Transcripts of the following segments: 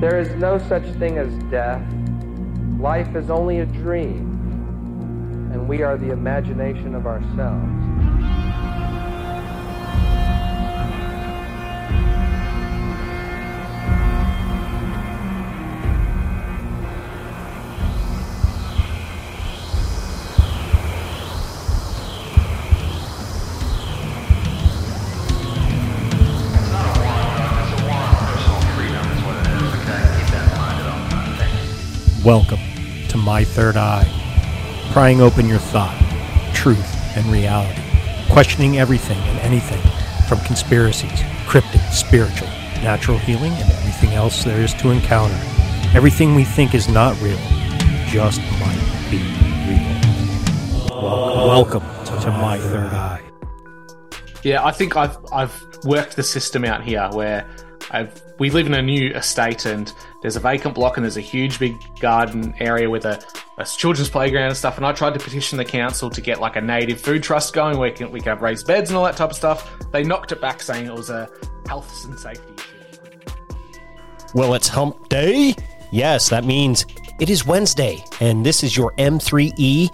There is no such thing as death. Life is only a dream, and we are the imagination of ourselves. Welcome to My Third Eye, prying open your thought, truth, and reality, questioning everything and anything from conspiracies, cryptic, spiritual, natural healing, and everything else there is to encounter. Everything we think is not real just might be real. Welcome, welcome to My Third Eye. Yeah, I think I've I've worked the system out here where I've we live in a new estate and there's a vacant block and there's a huge big garden area with a, a children's playground and stuff. And I tried to petition the council to get like a native food trust going where we can, we can have raised beds and all that type of stuff. They knocked it back saying it was a health and safety issue. Well, it's hump day. Yes, that means it is Wednesday, and this is your M3E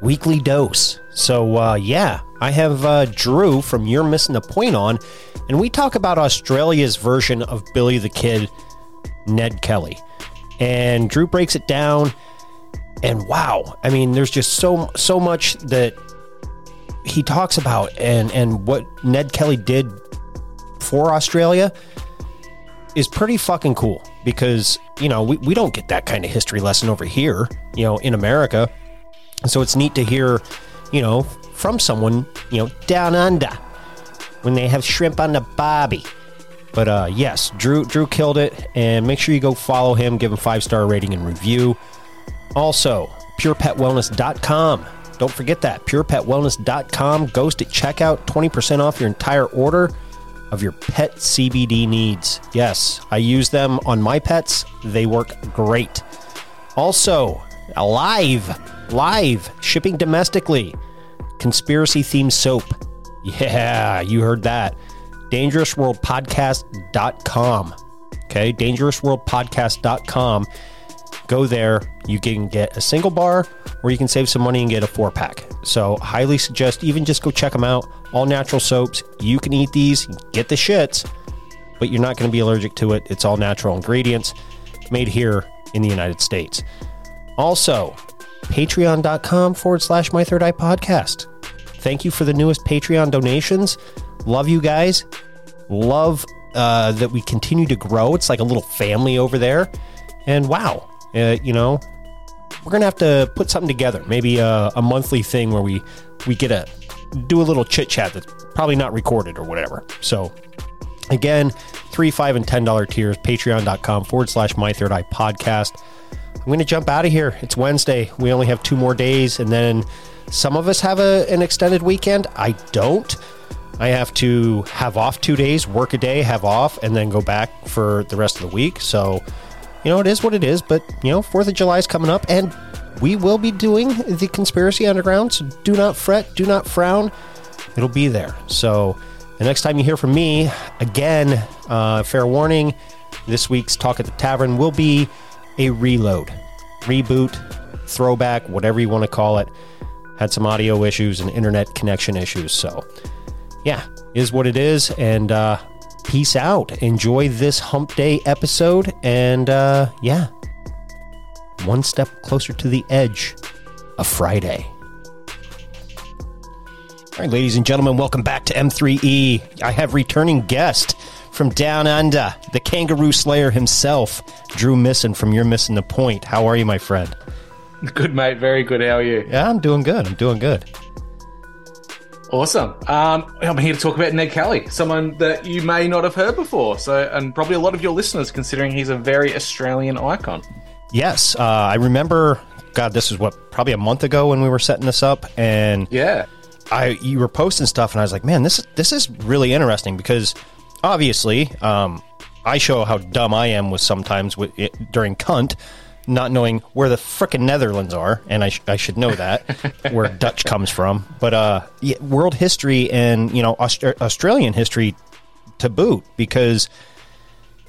weekly dose. So, uh, yeah, I have uh, Drew from You're Missen a Point on, and we talk about Australia's version of Billy the Kid, Ned Kelly. And Drew breaks it down, and wow, I mean, there's just so so much that he talks about, and and what Ned Kelly did for Australia is pretty fucking cool because you know we, we don't get that kind of history lesson over here you know in america so it's neat to hear you know from someone you know down under when they have shrimp on the bobby but uh yes drew drew killed it and make sure you go follow him give him five star rating and review also purepetwellness.com don't forget that purepetwellness.com goes to checkout 20% off your entire order of your pet CBD needs. Yes, I use them on my pets. They work great. Also, alive, live, shipping domestically. Conspiracy themed soap. Yeah, you heard that. DangerousWorldPodcast.com. Okay, DangerousWorldPodcast.com. Go there. You can get a single bar or you can save some money and get a four pack. So, highly suggest even just go check them out. All natural soaps. You can eat these, get the shits, but you're not going to be allergic to it. It's all natural ingredients made here in the United States. Also, patreon.com forward slash my third eye podcast. Thank you for the newest Patreon donations. Love you guys. Love uh, that we continue to grow. It's like a little family over there. And wow, uh, you know, we're gonna have to put something together. Maybe a, a monthly thing where we we get a do a little chit chat that's probably not recorded or whatever. So again, three, five, and ten dollar tiers. Patreon.com forward slash My Third Eye Podcast. I'm going to jump out of here. It's Wednesday. We only have two more days, and then some of us have a, an extended weekend. I don't. I have to have off two days, work a day, have off, and then go back for the rest of the week. So, you know, it is what it is. But, you know, 4th of July is coming up, and we will be doing the Conspiracy Underground. So do not fret, do not frown. It'll be there. So, the next time you hear from me, again, uh, fair warning, this week's Talk at the Tavern will be a reload, reboot, throwback, whatever you want to call it. Had some audio issues and internet connection issues. So, yeah, is what it is. And uh, peace out. Enjoy this hump day episode. And uh, yeah, one step closer to the edge of Friday. All right, ladies and gentlemen, welcome back to M3E. I have returning guest from down under, the kangaroo slayer himself, Drew Missen from You're Missen the Point. How are you, my friend? Good, mate. Very good. How are you? Yeah, I'm doing good. I'm doing good. Awesome. Um, I'm here to talk about Ned Kelly, someone that you may not have heard before. So, and probably a lot of your listeners, considering he's a very Australian icon. Yes, uh, I remember. God, this is what probably a month ago when we were setting this up, and Yeah. I you were posting stuff, and I was like, man, this this is really interesting because obviously, um, I show how dumb I am with sometimes with it, during cunt, not knowing where the frickin' Netherlands are, and I, sh- I should know that where Dutch comes from. But uh, yeah, world history and you know Aust- Australian history to boot because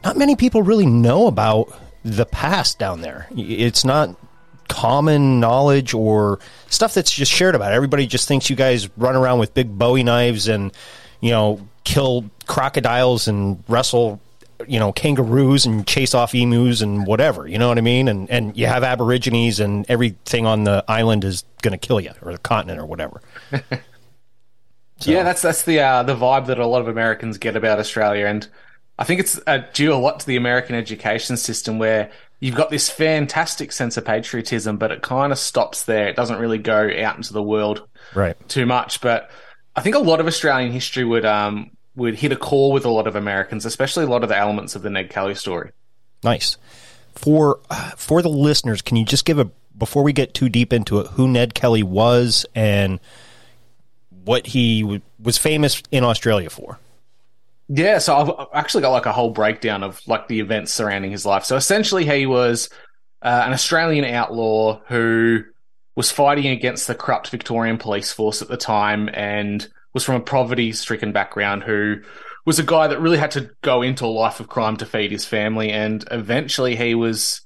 not many people really know about the past down there. It's not common knowledge or stuff that's just shared about. Everybody just thinks you guys run around with big Bowie knives and you know kill crocodiles and wrestle you know kangaroos and chase off emus and whatever. You know what I mean? And and you have aborigines and everything on the island is going to kill you or the continent or whatever. So- Yeah, that's that's the uh, the vibe that a lot of Americans get about Australia, and I think it's uh, due a lot to the American education system, where you've got this fantastic sense of patriotism, but it kind of stops there. It doesn't really go out into the world Right. too much. But I think a lot of Australian history would um would hit a core with a lot of Americans, especially a lot of the elements of the Ned Kelly story. Nice. For uh, for the listeners, can you just give a before we get too deep into it, who Ned Kelly was and what he w- was famous in Australia for? Yeah, so I've actually got like a whole breakdown of like the events surrounding his life. So essentially, he was uh, an Australian outlaw who was fighting against the corrupt Victorian police force at the time and was from a poverty-stricken background. Who was a guy that really had to go into a life of crime to feed his family, and eventually he was,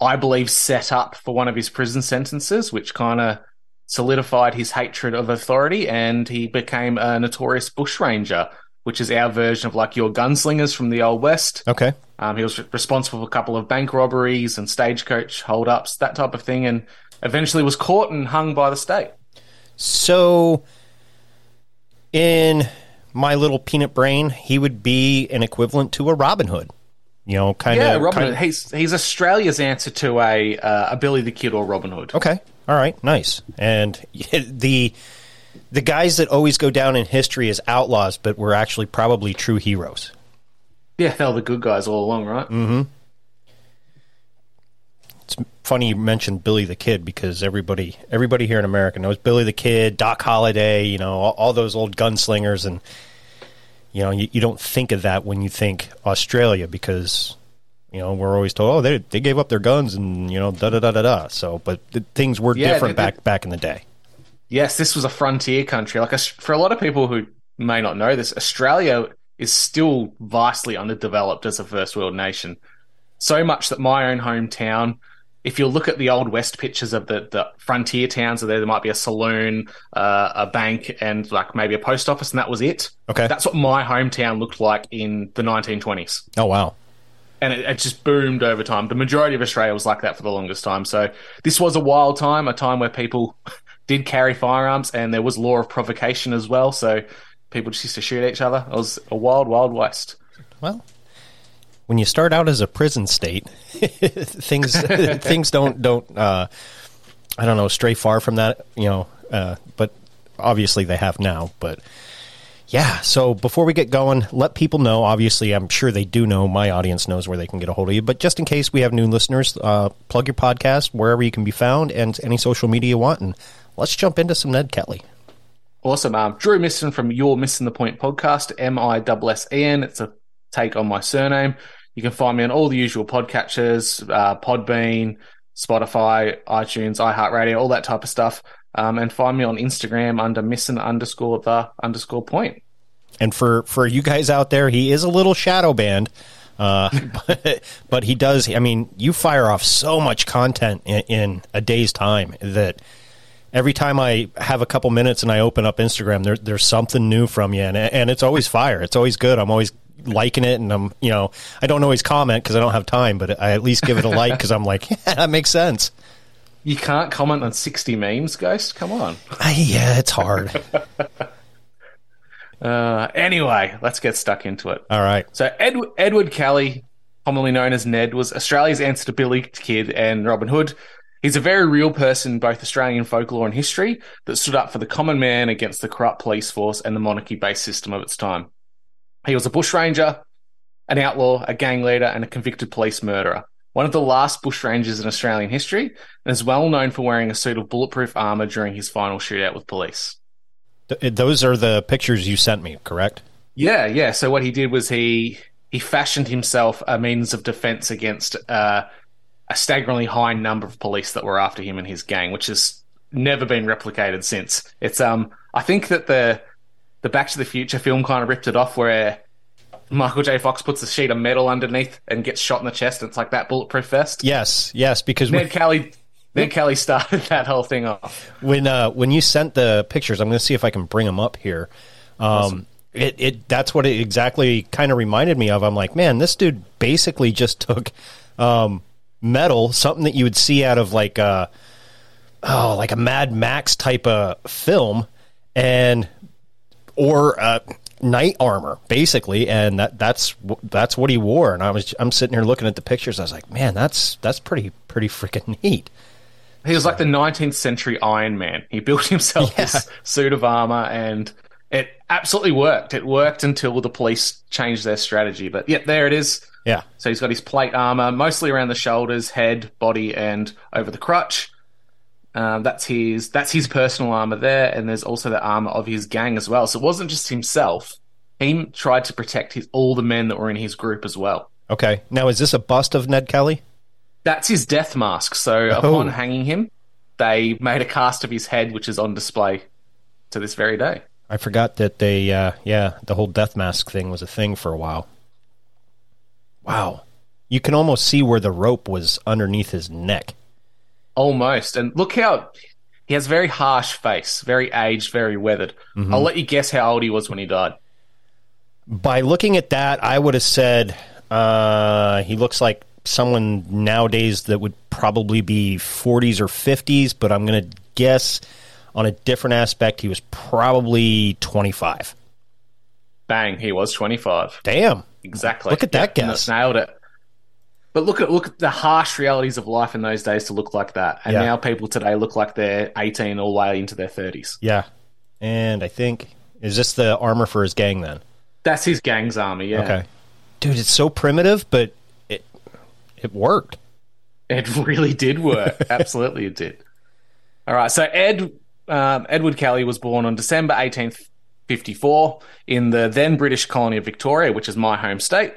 I believe, set up for one of his prison sentences, which kind of solidified his hatred of authority, and he became a notorious bushranger which is our version of like your gunslingers from the old west. Okay. Um, he was responsible for a couple of bank robberies and stagecoach holdups, that type of thing, and eventually was caught and hung by the state. So in my little peanut brain, he would be an equivalent to a Robin Hood. You know, kind Yeah, of Robin Hood. He's he's Australia's answer to a uh, a Billy the Kid or Robin Hood. Okay. All right. Nice. And the the guys that always go down in history as outlaws, but were actually probably true heroes. Yeah, they were the good guys all along, right? Mm. It's funny you mentioned Billy the Kid because everybody everybody here in America knows Billy the Kid, Doc Holliday, you know, all, all those old gunslingers, and you know, you, you don't think of that when you think Australia because you know we're always told, oh, they they gave up their guns and you know da da da da da. So, but the, things were Yeah, different they- back back in the day. Yes, this was a frontier country. Like for a lot of people who may not know this, Australia is still vastly underdeveloped as a first world nation. So much that my own hometown, if you look at the old west pictures of the, the frontier towns, there there might be a saloon, uh, a bank, and like maybe a post office, and that was it. Okay. That's what my hometown looked like in the 1920s Oh wow. and it, it just boomed over time. The majority of Australia was like that for the longest time. So this was a wild time, a time where people did carry firearms, and there was law of provocation as well. So people just used to shoot each other. It was a wild, wild west. Well, when you start out as a prison state, things things don't don't uh, I don't know stray far from that. You know, uh, but obviously they have now. But yeah, so before we get going, let people know. Obviously, I'm sure they do know. My audience knows where they can get a hold of you. But just in case we have new listeners, uh, plug your podcast wherever you can be found and any social media you want. And let's jump into some Ned Kelly. Awesome. Um, Drew Missen from You're Missen the Point podcast, M I S S E N. It's a take on my surname. You can find me on all the usual podcatchers, uh, Podbean, Spotify, iTunes, iHeartRadio, all that type of stuff. Um, and find me on Instagram under missen underscore the underscore point. And for for you guys out there, he is a little shadow banned. Uh, but, but he does. I mean, you fire off so much content in, in, a day's time that every time I have a couple minutes and I open up Instagram, there, there's something new from you, and, and it's always fire. It's always good. I'm always liking it, and I'm you know I don't always comment because I don't have time, but I at least give it a like because I'm like, yeah, that makes sense. You can't comment on 60 memes, Ghost. Come on. Uh, yeah, it's hard. uh, anyway, let's get stuck into it. All right. So Ed- Edward Kelly, commonly known as Ned, was Australia's answer to Billy Kid and Robin Hood. He's a very real person, both Australian folklore and history, that stood up for the common man against the corrupt police force and the monarchy-based system of its time. He was a bushranger, an outlaw, a gang leader, and a convicted police murderer. One of the last bushrangers in Australian history, and is well known for wearing a suit of bulletproof armor during his final shootout with police. Th- those are the pictures you sent me, correct? Yeah, yeah. So what he did was he he fashioned himself a means of defense against uh, a staggeringly high number of police that were after him and his gang, which has never been replicated since. It's um, I think that the the Back to the Future film kind of ripped it off, where Michael J. Fox puts a sheet of metal underneath and gets shot in the chest. And it's like that bulletproof vest. Yes, yes, because Ned Kelly. Ned Kelly started that whole thing off. When uh, when you sent the pictures, I'm going to see if I can bring them up here. Um, awesome. It it that's what it exactly kind of reminded me of. I'm like, man, this dude basically just took um, metal, something that you would see out of like a oh like a Mad Max type of film, and or uh, knight armor, basically, and that that's that's what he wore. And I was I'm sitting here looking at the pictures. I was like, man, that's that's pretty pretty freaking neat. He was like the 19th century Iron Man. He built himself yeah. this suit of armor, and it absolutely worked. It worked until the police changed their strategy. But yeah, there it is. Yeah. So he's got his plate armor, mostly around the shoulders, head, body, and over the crutch. Um, that's his that's his personal armor there, and there's also the armor of his gang as well. So it wasn't just himself. He tried to protect his, all the men that were in his group as well. Okay. Now is this a bust of Ned Kelly? That's his death mask. So oh. upon hanging him, they made a cast of his head, which is on display to this very day. I forgot that they, uh, yeah, the whole death mask thing was a thing for a while. Wow. You can almost see where the rope was underneath his neck. Almost. And look how he has a very harsh face, very aged, very weathered. Mm-hmm. I'll let you guess how old he was when he died. By looking at that, I would have said uh, he looks like someone nowadays that would probably be 40s or 50s, but I'm going to guess on a different aspect, he was probably 25. Bang, he was 25. Damn. Exactly. Look at that guess. Nailed it. But look at look at the harsh realities of life in those days to look like that, and yeah. now people today look like they're eighteen all the way into their thirties. Yeah, and I think is this the armor for his gang then? That's his gang's armor. Yeah. Okay, dude, it's so primitive, but it it worked. It really did work. Absolutely, it did. All right, so Ed um, Edward Kelly was born on December eighteenth, fifty four, in the then British colony of Victoria, which is my home state.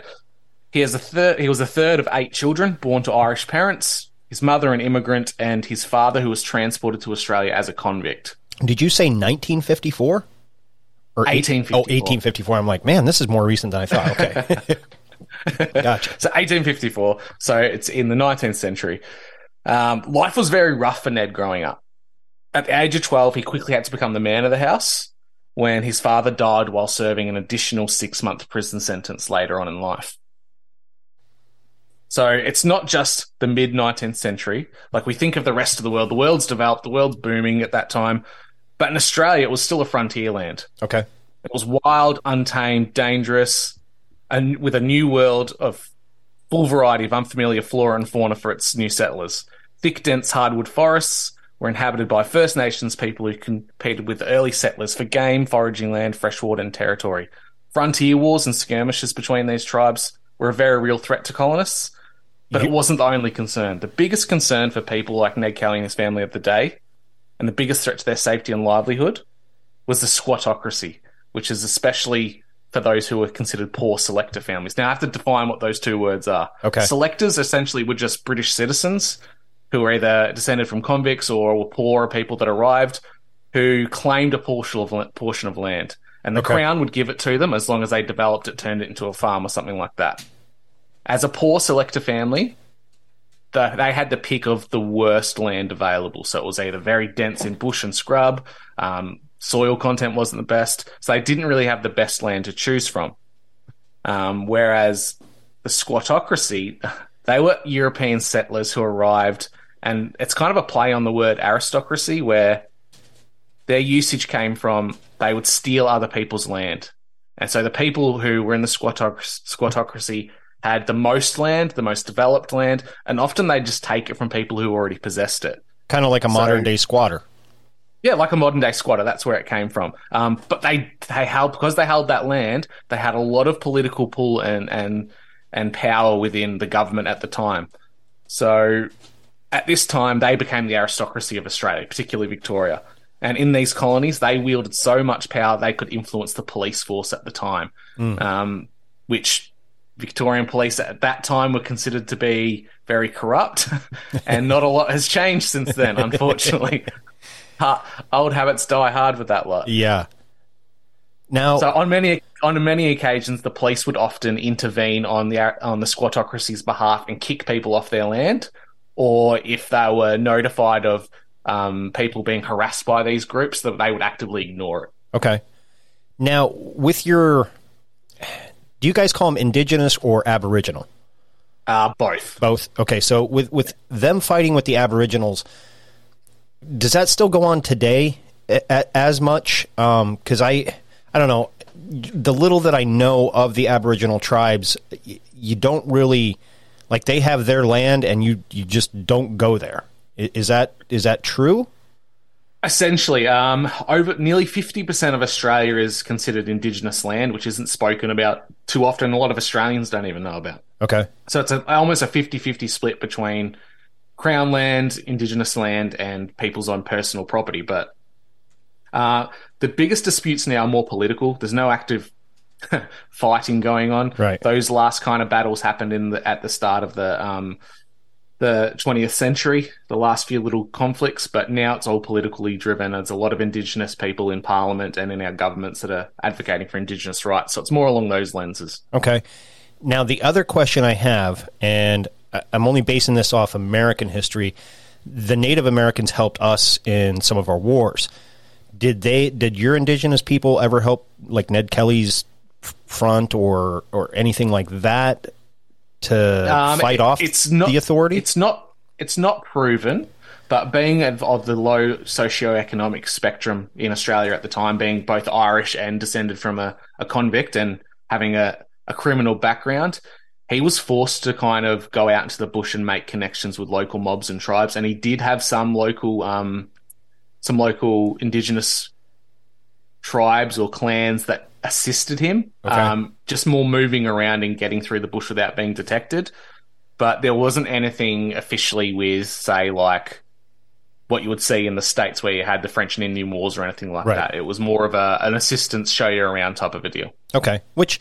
He has a third. He was the third of eight children born to Irish parents. His mother an immigrant, and his father who was transported to Australia as a convict. Did you say 1954? Or 1854. Oh, 1854. I'm like, man, this is more recent than I thought. Okay. gotcha. So 1854. So it's in the 19th century. Um, life was very rough for Ned growing up. At the age of 12, he quickly had to become the man of the house when his father died while serving an additional six month prison sentence later on in life. So it's not just the mid 19th century. Like we think of the rest of the world. The world's developed, the world's booming at that time. But in Australia, it was still a frontier land. Okay. It was wild, untamed, dangerous, and with a new world of full variety of unfamiliar flora and fauna for its new settlers. Thick, dense hardwood forests were inhabited by First Nations people who competed with early settlers for game, foraging land, freshwater, and territory. Frontier wars and skirmishes between these tribes were a very real threat to colonists, but it wasn't the only concern. The biggest concern for people like Ned Kelly and his family of the day, and the biggest threat to their safety and livelihood, was the squattocracy, which is especially for those who were considered poor selector families. Now, I have to define what those two words are. Okay. Selectors essentially were just British citizens who were either descended from convicts or were poor people that arrived who claimed a portion of, portion of land. And the Okay. crown would give it to them as long as they developed it, turned it into a farm or something like that. As a poor selector family, the, they had the pick of the worst land available. So it was either very dense in bush and scrub, um, soil content wasn't the best. So they didn't really have the best land to choose from. Um, whereas the squattocracy, they were European settlers who arrived, and it's kind of a play on the word aristocracy, where their usage came from they would steal other people's land. And so the people who were in the squattoc- squattocracy had the most land, the most developed land, and often they just take it from people who already possessed it. Kind of like a modern day squatter. Yeah, like a modern day squatter. That's where it came from. Um, but they they held because they held that land. They had a lot of political pull and and and power within the government at the time. So at this time, they became the aristocracy of Australia, particularly Victoria. And in these colonies, they wielded so much power they could influence the police force at the time, um, which Victorian police at that time were considered to be very corrupt, and not a lot has changed since then, unfortunately. Ha- old habits die hard with that lot. Yeah. Now, So on many on many occasions, the police would often intervene on the on the squattocracy's behalf and kick people off their land, or if they were notified of um, people being harassed by these groups, that they would actively ignore it. okay. Now, with your, do you guys call them indigenous or aboriginal? Uh, both. Both. Okay. So with with them fighting with the aboriginals, does that still go on today as much? Because I, I don't know. The little that I know of the aboriginal tribes, you don't really like. They have their land, and you you just don't go there. Is that is that true? Essentially, um, over nearly fifty percent of Australia is considered Indigenous land, which isn't spoken about too often. A lot of Australians don't even know about. Okay. So it's a, almost a 50-50 split between Crown land, Indigenous land, and people's own personal property. But uh, the biggest disputes now are more political. There's no active fighting going on. Right. Those last kind of battles happened in the, at the start of the um, the 20th century, the last few little conflicts, but now it's all politically driven. There's a lot of Indigenous people in Parliament and in our governments that are advocating for Indigenous rights. So it's more along those lenses. Okay. Now, the other question I have, and I'm only basing this off American history, the Native Americans helped us in some of our wars. Did they? Did your indigenous people ever help, like Ned Kelly's front or or anything like that, to Um, fight it- off it's not, the authority? It's not. It's not proven, but being of, of the low socioeconomic spectrum in Australia at the time, being both Irish and descended from a, a convict and having a, a criminal background, he was forced to kind of go out into the bush and make connections with local mobs and tribes. And he did have some local, um, some local indigenous tribes or clans that assisted him. Okay. Um, just more moving around and getting through the bush without being detected. But there wasn't anything officially with, say, like what you would see in the states where you had the French and Indian Wars or anything like Right. that. It was more of a, an assistance show you around type of a deal. Okay, which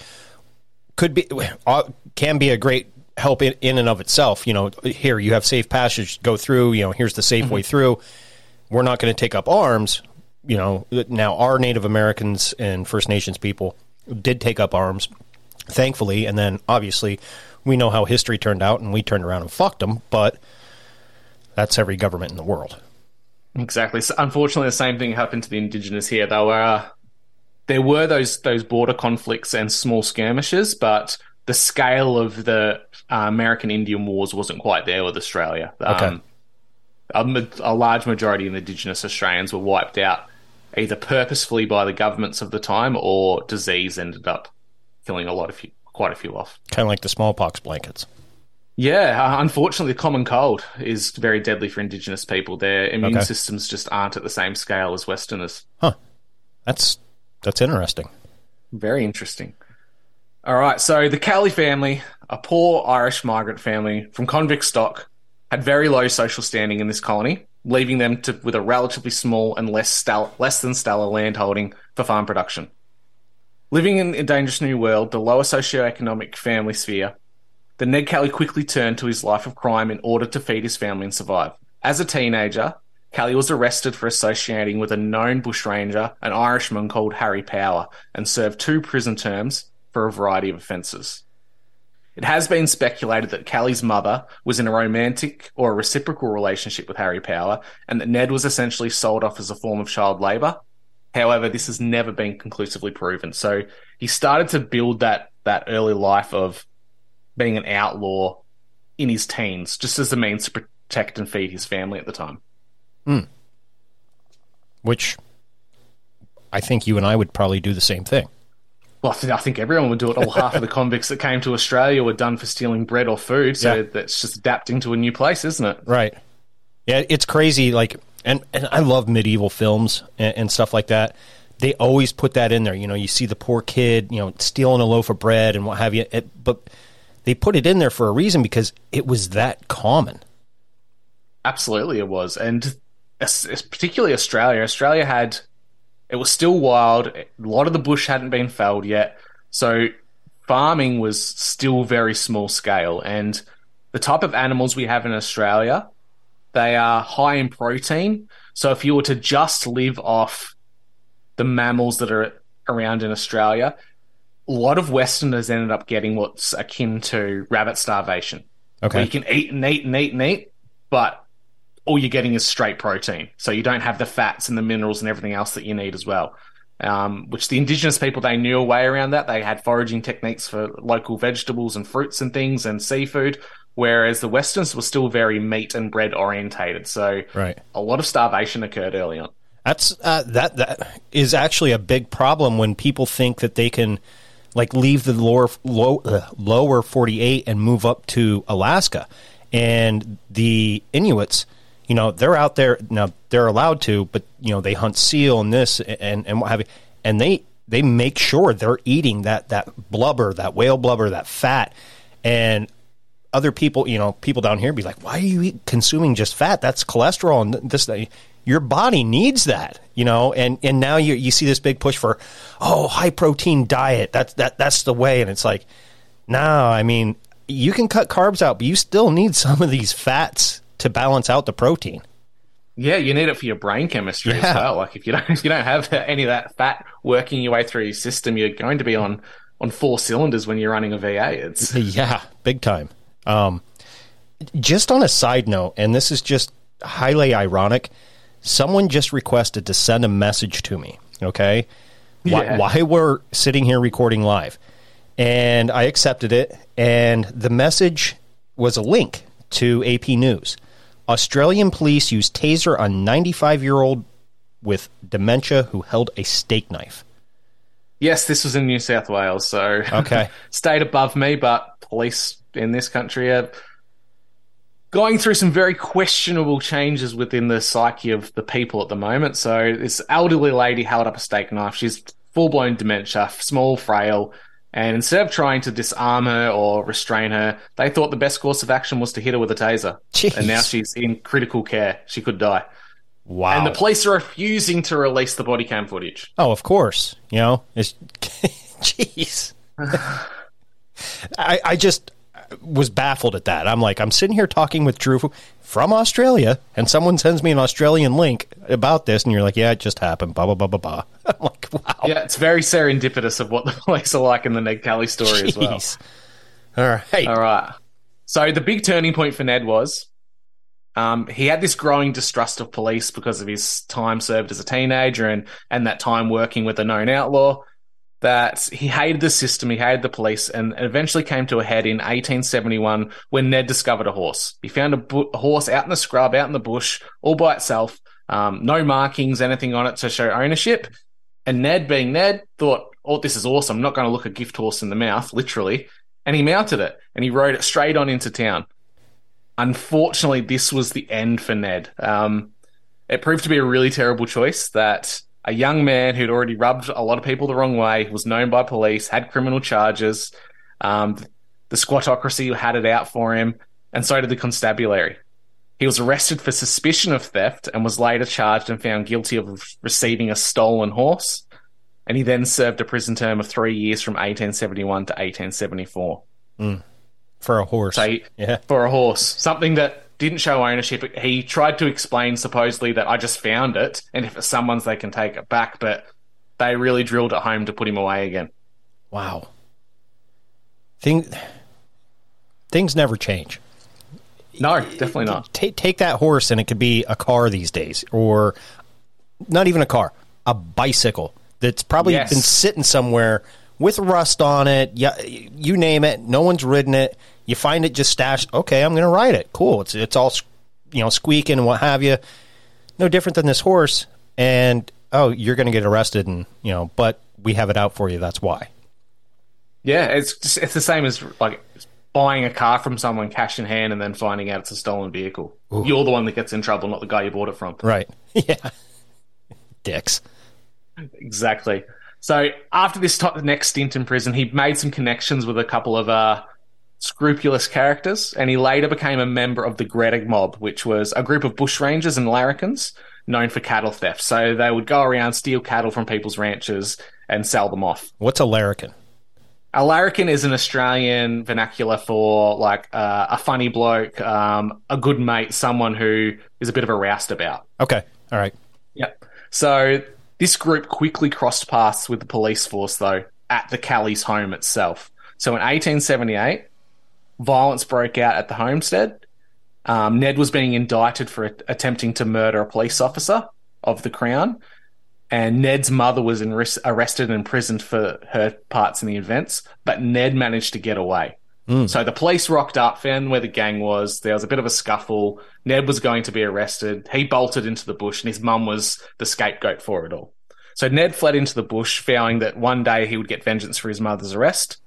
could be uh, can be a great help in, in and of itself. You know, here you have safe passage, go through. You know, here's the safe way through. We're not going to take up arms. You know, now our Native Americans and First Nations people did take up arms, thankfully, and then obviously we know how history turned out, and we turned around and fucked them. But that's every government in the world. Exactly. So unfortunately, the same thing happened to the Indigenous here. They were uh, there were those those border conflicts and small skirmishes, but the scale of the uh, American Indian Wars wasn't quite there with Australia. Okay. Um, a, a large majority of Indigenous Australians were wiped out either purposefully by the governments of the time or disease ended up killing a lot of few, quite a few off. Kind of like the smallpox blankets. Yeah, uh, unfortunately, the common cold is very deadly for Indigenous people. Their immune Okay. systems just aren't at the same scale as Westerners. Huh. That's that's interesting. Very interesting. All right, so the Kelly family, a poor Irish migrant family from convict stock, had very low social standing in this colony, leaving them to, with a relatively small and less less than stellar landholding for farm production. Living in a dangerous new world, the lower socioeconomic family sphere, the Ned Kelly quickly turned to his life of crime in order to feed his family and survive. As a teenager, Kelly was arrested for associating with a known bushranger, an Irishman called Harry Power, and served two prison terms for a variety of offences. It has been speculated that Kelly's mother was in a romantic or a reciprocal relationship with Harry Power, and that Ned was essentially sold off as a form of child labour. However, this has never been conclusively proven. So he started to build that that early life of being an outlaw in his teens, just as a means to protect and feed his family at the time. Hmm. Which I think you and I would probably do the same thing. Well, I think, I think everyone would do it. All half of the convicts that came to Australia were done for stealing bread or food, so Yeah. that's just adapting to a new place, isn't it? Right. Yeah, it's crazy. Like, and and I love medieval films and, and stuff like that. They always put that in there. You know, you see the poor kid, you know, stealing a loaf of bread and what have you. It, but they put it in there for a reason because it was that common. Absolutely, it was, and particularly Australia. Australia had it was still wild. A lot of the bush hadn't been felled yet, so farming was still very small scale. And the type of animals we have in Australia, they are high in protein. So if you were to just live off the mammals that are around in Australia, a lot of Westerners ended up getting what's akin to rabbit starvation Okay. you can eat and eat and eat and eat, but all you're getting is straight protein. So you don't have the fats and the minerals and everything else that you need as well. Um, which the indigenous people they knew a way around that. They had foraging techniques for local vegetables and fruits and things and seafood, whereas the westerns were still very meat and bread orientated. So Right. a lot of starvation occurred early on. That's uh, that that is actually a big problem when people think that they can like leave the lower low, uh, lower 48 and move up to Alaska. And the Inuits, you know, they're out there now they're allowed to, but you know, they hunt seal and this and and what have you. And they they make sure they're eating that that blubber, that whale blubber, that fat and other people, you know, people down here be like, "Why are you eat, consuming just fat? That's cholesterol and this." that." Your body needs that, you know, and and now you you see this big push for, oh, high protein diet. That's that that's the way, and it's like, no, I mean, you can cut carbs out, but you still need some of these fats to balance out the protein. Yeah, you need it for your brain chemistry as well. Like if you don't if you don't have any of that fat working your way through your system, you're going to be on on four cylinders when you're running a V8. It's Yeah, big time. Um, just on a side note, and this is just highly ironic, someone just requested to send a message to me. Okay, why, Yeah. why we're sitting here recording live, and I accepted it, and the message was a link to AP News. Australian police used taser on 95 year old with dementia who held a steak knife. yes, this was in New South Wales, so Okay. stayed above me, but police in this country are going through some very questionable changes within the psyche of the people at the moment. So this elderly lady held up a steak knife. She's full blown dementia, small, frail. And instead of trying to disarm her or restrain her, they thought the best course of action was to hit her with a taser. Jeez. And now she's in critical care. She could die. Wow. And the police are refusing to release the body cam footage. Oh, of course. You know, it's jeez. I I just was baffled at that. I'm like, I'm sitting here talking with Drew from Australia, and someone sends me an Australian link about this, and you're like, yeah, it just happened. Blah blah blah blah blah. I'm like, wow. Yeah, it's very serendipitous of what the police are like in the Ned Kelly story as well. All right. All right. So the big turning point for Ned was um, he had this growing distrust of police because of his time served as a teenager and, and that time working with a known outlaw. That he hated the system, he hated the police, and eventually came to a head in 1871 when Ned discovered a horse. He found a, bu- a horse out in the scrub, out in the bush, all by itself, Um, no markings, anything on it to show ownership. And Ned, being Ned, thought, "Oh, this is awesome! I'm not going to look a gift horse in the mouth, literally." And he mounted it and he rode it straight on into town. Unfortunately, this was the end for Ned. Um, it proved to be a really terrible choice. That a young man who'd already rubbed a lot of people the wrong way, was known by police, had criminal charges. Um, the squattocracy had it out for him, and so did the constabulary. He was arrested for suspicion of theft and was later charged and found guilty of receiving a stolen horse. And he then served a prison term of three years from 1871 to 1874. For a horse. So yeah. for a horse, something that didn't show ownership. He tried to explain supposedly that I just found it, and if it's someone's, they can take it back. But they really drilled it home to put him away again. Wow. Thing, things never change. No, definitely not. Take take that horse and it could be a car these days, or not even a car, a bicycle that's probably Yes. been sitting somewhere with rust on it. Yeah, you name it. No one's ridden it. You find it just stashed. Okay, I'm going to ride it. Cool. It's it's all you know squeaking and what have you. No different than this horse. And oh, you're going to get arrested, and you know, but we have it out for you. That's why. Yeah, it's just, it's the same as like buying a car from someone cash in hand and then finding out it's a stolen vehicle. You're the one that gets in trouble, not the guy you bought it from. Right. yeah. Dicks. Exactly. So after this top, next stint in prison, he made some connections with a couple of uh, scrupulous characters, and he later became a member of the Greta Mob, which was a group of bushrangers and larrikins known for cattle theft. So they would go around, steal cattle from people's ranches, and sell them off. What's a larrikin? A larrikin is an Australian vernacular for like uh, a funny bloke, um, a good mate, someone who is a bit of a roustabout. Okay. All right. Yep. So this group quickly crossed paths with the police force, though, at the Kelly's home itself. So in 1878, violence broke out at the homestead. Um, Ned was being indicted for a- attempting to murder a police officer of the Crown. And Ned's mother was in ris- arrested and imprisoned for her parts in the events, but Ned managed to get away. So the police rocked up, found where the gang was. There was a bit of a scuffle. Ned was going to be arrested. He bolted into the bush, and his mum was the scapegoat for it all. So Ned fled into the bush, vowing that one day he would get vengeance for his mother's arrest.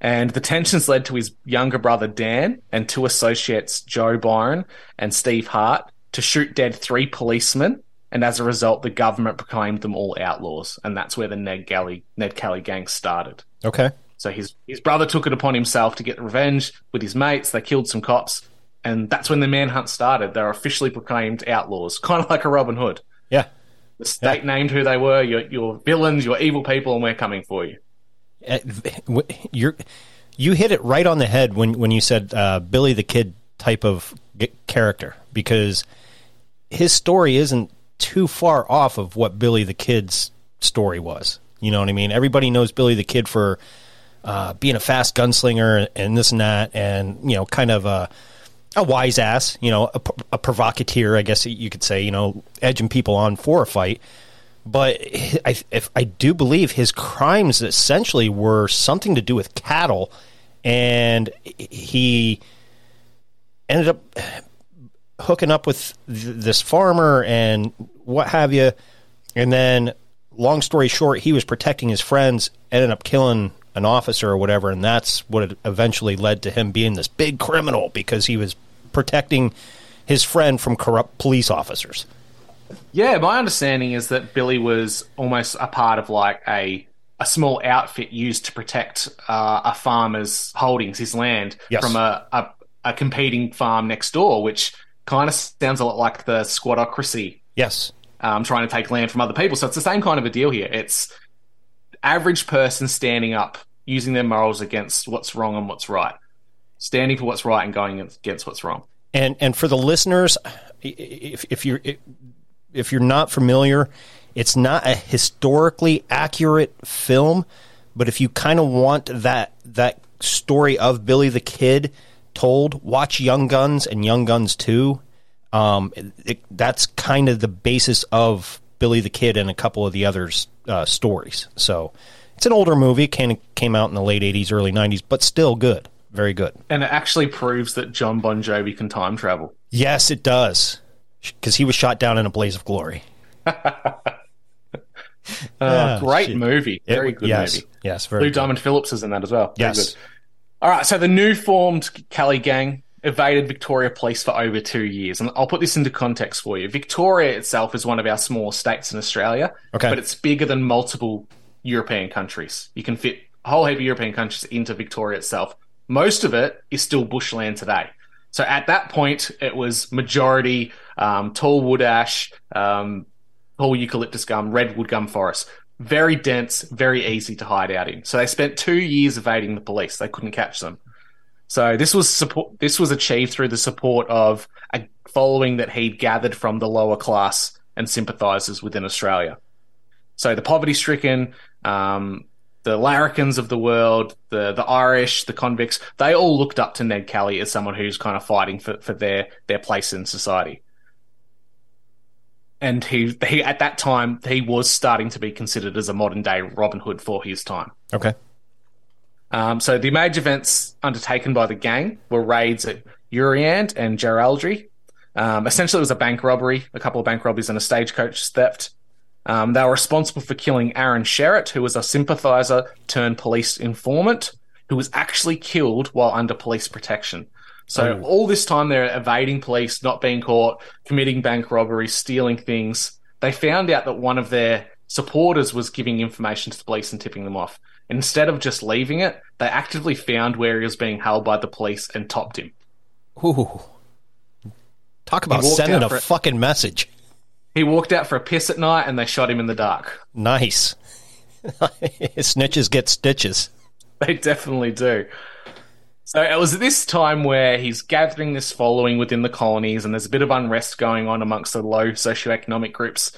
And the tensions led to his younger brother Dan and two associates, Joe Byrne and Steve Hart, to shoot dead three policemen. And as a result, the government proclaimed them all outlaws. And that's where the Ned Galley, Ned Kelly gang started. Okay. So his his brother took it upon himself to get revenge with his mates. They killed some cops, and that's when the manhunt started. They were officially proclaimed outlaws, kind of like a Robin Hood. Yeah. The state named who they were. You're, you're villains. You're evil people, and we're coming for you. Uh, You're you hit it right on the head when when you said uh, Billy the Kid type of character because his story isn't too far off of what Billy the Kid's story was. You know what I mean? Everybody knows Billy the Kid for uh, being a fast gunslinger and this and that, and you know, kind of a a wise ass, you know, a, a provocateur, I guess you could say, you know, edging people on for a fight. But I, if I do believe his crimes essentially were something to do with cattle, and he ended up hooking up with th- this farmer and what have you. And then, long story short, he was protecting his friends, ended up killing an officer or whatever, and that's what eventually led to him being this big criminal because he was protecting his friend from corrupt police officers. Yeah, my understanding is that Billy was almost a part of like a a small outfit used to protect uh, a farmer's holdings, his land, Yes. from a, a a competing farm next door, which kind of sounds a lot like the squattocracy Yes. um, trying to take land from other people. So it's the same kind of a deal here. It's average person standing up, using their morals against what's wrong and what's right, standing for what's right and going against what's wrong. And and for the listeners, if if you're if you're not familiar, it's not a historically accurate film, but if you kind of want that that story of Billy the Kid told, watch Young Guns and Young Guns Two. Um, it, it- that's kind of the basis of Billy the Kid and a couple of the others' uh, stories. So it's an older movie, came came out in the late '80s, early '90s, but still good, very good. And it actually proves that Jon Bon Jovi can time travel. Yes, it does. Because he was shot down in a blaze of glory. Uh, Ah, great shit. movie. It- Very good yes, movie. Yes, very Lou good. Diamond Phillips is in that as well. Very Yes. good. All right. So the new formed Kelly gang evaded Victoria Police for over two years. And I'll put this into context for you. Victoria itself is one of our small states in Australia, Okay. but it's bigger than multiple European countries. You can fit a whole heap of European countries into Victoria itself. Most of it is still bushland today. So at that point, it was majority um, tall wood ash, um, tall eucalyptus gum, redwood gum forest. Very dense, very easy to hide out in. So they spent two years evading the police. They couldn't catch them. So this was support. This was achieved through the support of a following that he'd gathered from the lower class and sympathisers within Australia. So the poverty-stricken, um, the larrikins of the world, the the Irish, the convicts, they all looked up to Ned Kelly as someone who's kind of fighting for, for their their place in society. And he he at that time he was starting to be considered as a modern day Robin Hood for his time. Okay. Um, so the major events undertaken by the gang were raids at Euroa and Jerilderie. Um, essentially, it was a bank robbery, a couple of bank robberies, and a stagecoach theft. Um, they were responsible for killing Aaron Sherritt, who was a sympathizer turned police informant, who was actually killed while under police protection. So all this time they're evading police, not being caught, committing bank robberies, stealing things. They found out that one of their supporters was giving information to the police and tipping them off. Instead of just leaving it, they actively found where he was being held by the police and topped him. Ooh. Talk about sending out a fucking message. He walked out for a piss at night and they shot him in the dark. Nice. Snitches get stitches. They definitely do. So it was at this time where he's gathering this following within the colonies, and there's a bit of unrest going on amongst the low socioeconomic groups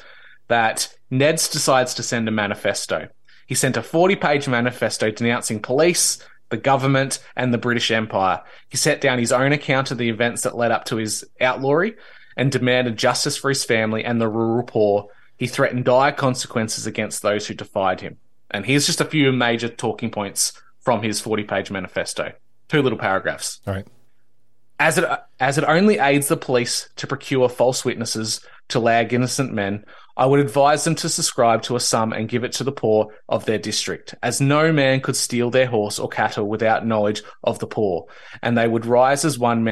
that Neds decides to send a manifesto. He sent a 40 page manifesto denouncing police, the government, and the British Empire. He set down his own account of the events that led up to his outlawry and demanded justice for his family and the rural poor. He threatened dire consequences against those who defied him. And here's just a few major talking points from his 40 page manifesto. Two little paragraphs. All right. As it, as it only aids the police to procure false witnesses to lag innocent men, I would advise them to subscribe to a sum and give it to the poor of their district, as no man could steal their horse or cattle without knowledge of the poor, and they would rise as one man.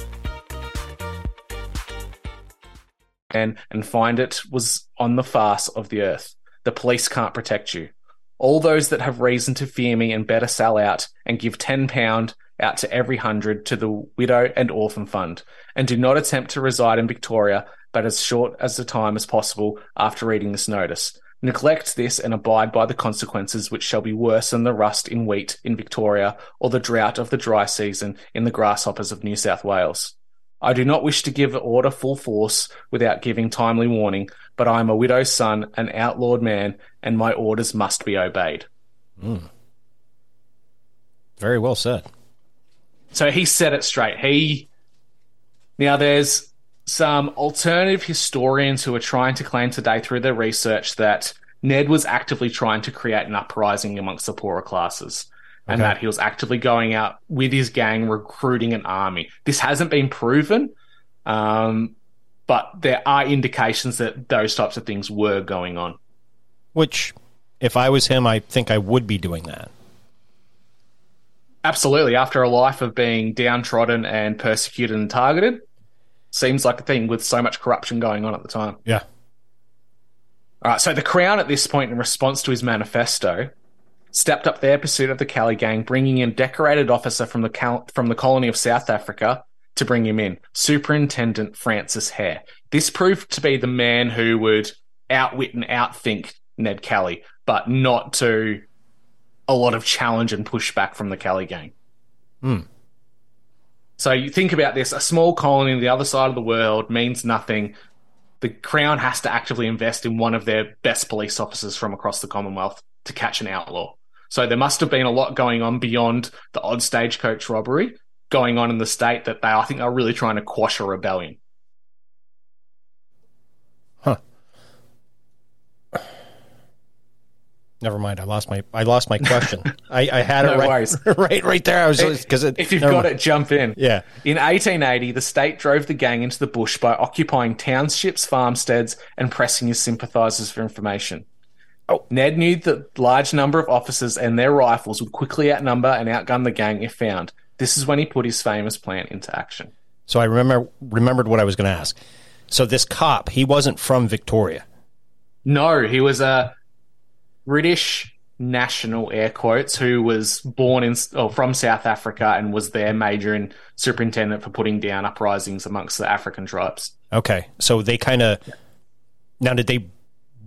And and find it was on the farce of the earth. The police can't protect you. All those that have reason to fear me and better sell out and give ten pound out to every hundred to the widow and orphan fund, and do not attempt to reside in Victoria, but as short as the time as possible after reading this notice. Neglect this and abide by the consequences, which shall be worse than the rust in wheat in Victoria or the drought of the dry season in the grasshoppers of New South Wales. I do not wish to give order full force without giving timely warning, but I am a widow's son, an outlawed man, and my orders must be obeyed. Hmm. Very well said. So he said it straight. He now there's some alternative historians who are trying to claim today through their research that Ned was actively trying to create an uprising amongst the poorer classes. And that he was actively going out with his gang recruiting an army. This hasn't been proven, um, but there are indications that those types of things were going on. Which, if I was him, I think I would be doing that. Absolutely. After a life of being downtrodden and persecuted and targeted, seems like a thing with so much corruption going on at the time. Yeah. All right, so the Crown at this point, in response to his manifesto, stepped up their pursuit of the Kelly gang, bringing in decorated officer from the cal- from the colony of South Africa to bring him in, Superintendent Francis Hare. This proved to be the man who would outwit and outthink Ned Kelly, but not to a lot of challenge and pushback from the Kelly gang. Hmm. So you think about this: a small colony on the other side of the world means nothing. The Crown has to actively invest in one of their best police officers from across the Commonwealth to catch an outlaw. So there must have been a lot going on beyond the odd stagecoach robbery going on in the state that they, I think, are really trying to quash a rebellion. Huh. Never mind. I lost my I lost my question. I, I had No it right, worries. right right there. I was because If you've got it, jump in. Yeah. In 1880, the state drove the gang into the bush by occupying townships, farmsteads, and pressing his sympathisers for information. Oh. Ned knew that large number of officers and their rifles would quickly outnumber and outgun the gang if found. This is when he put his famous plan into action. So I remember remembered what I was going to ask. So this cop, he wasn't from Victoria. No, he was a British national, air quotes, who was born in or from South Africa and was their major and superintendent for putting down uprisings amongst the African tribes. Okay. So they kind of now did they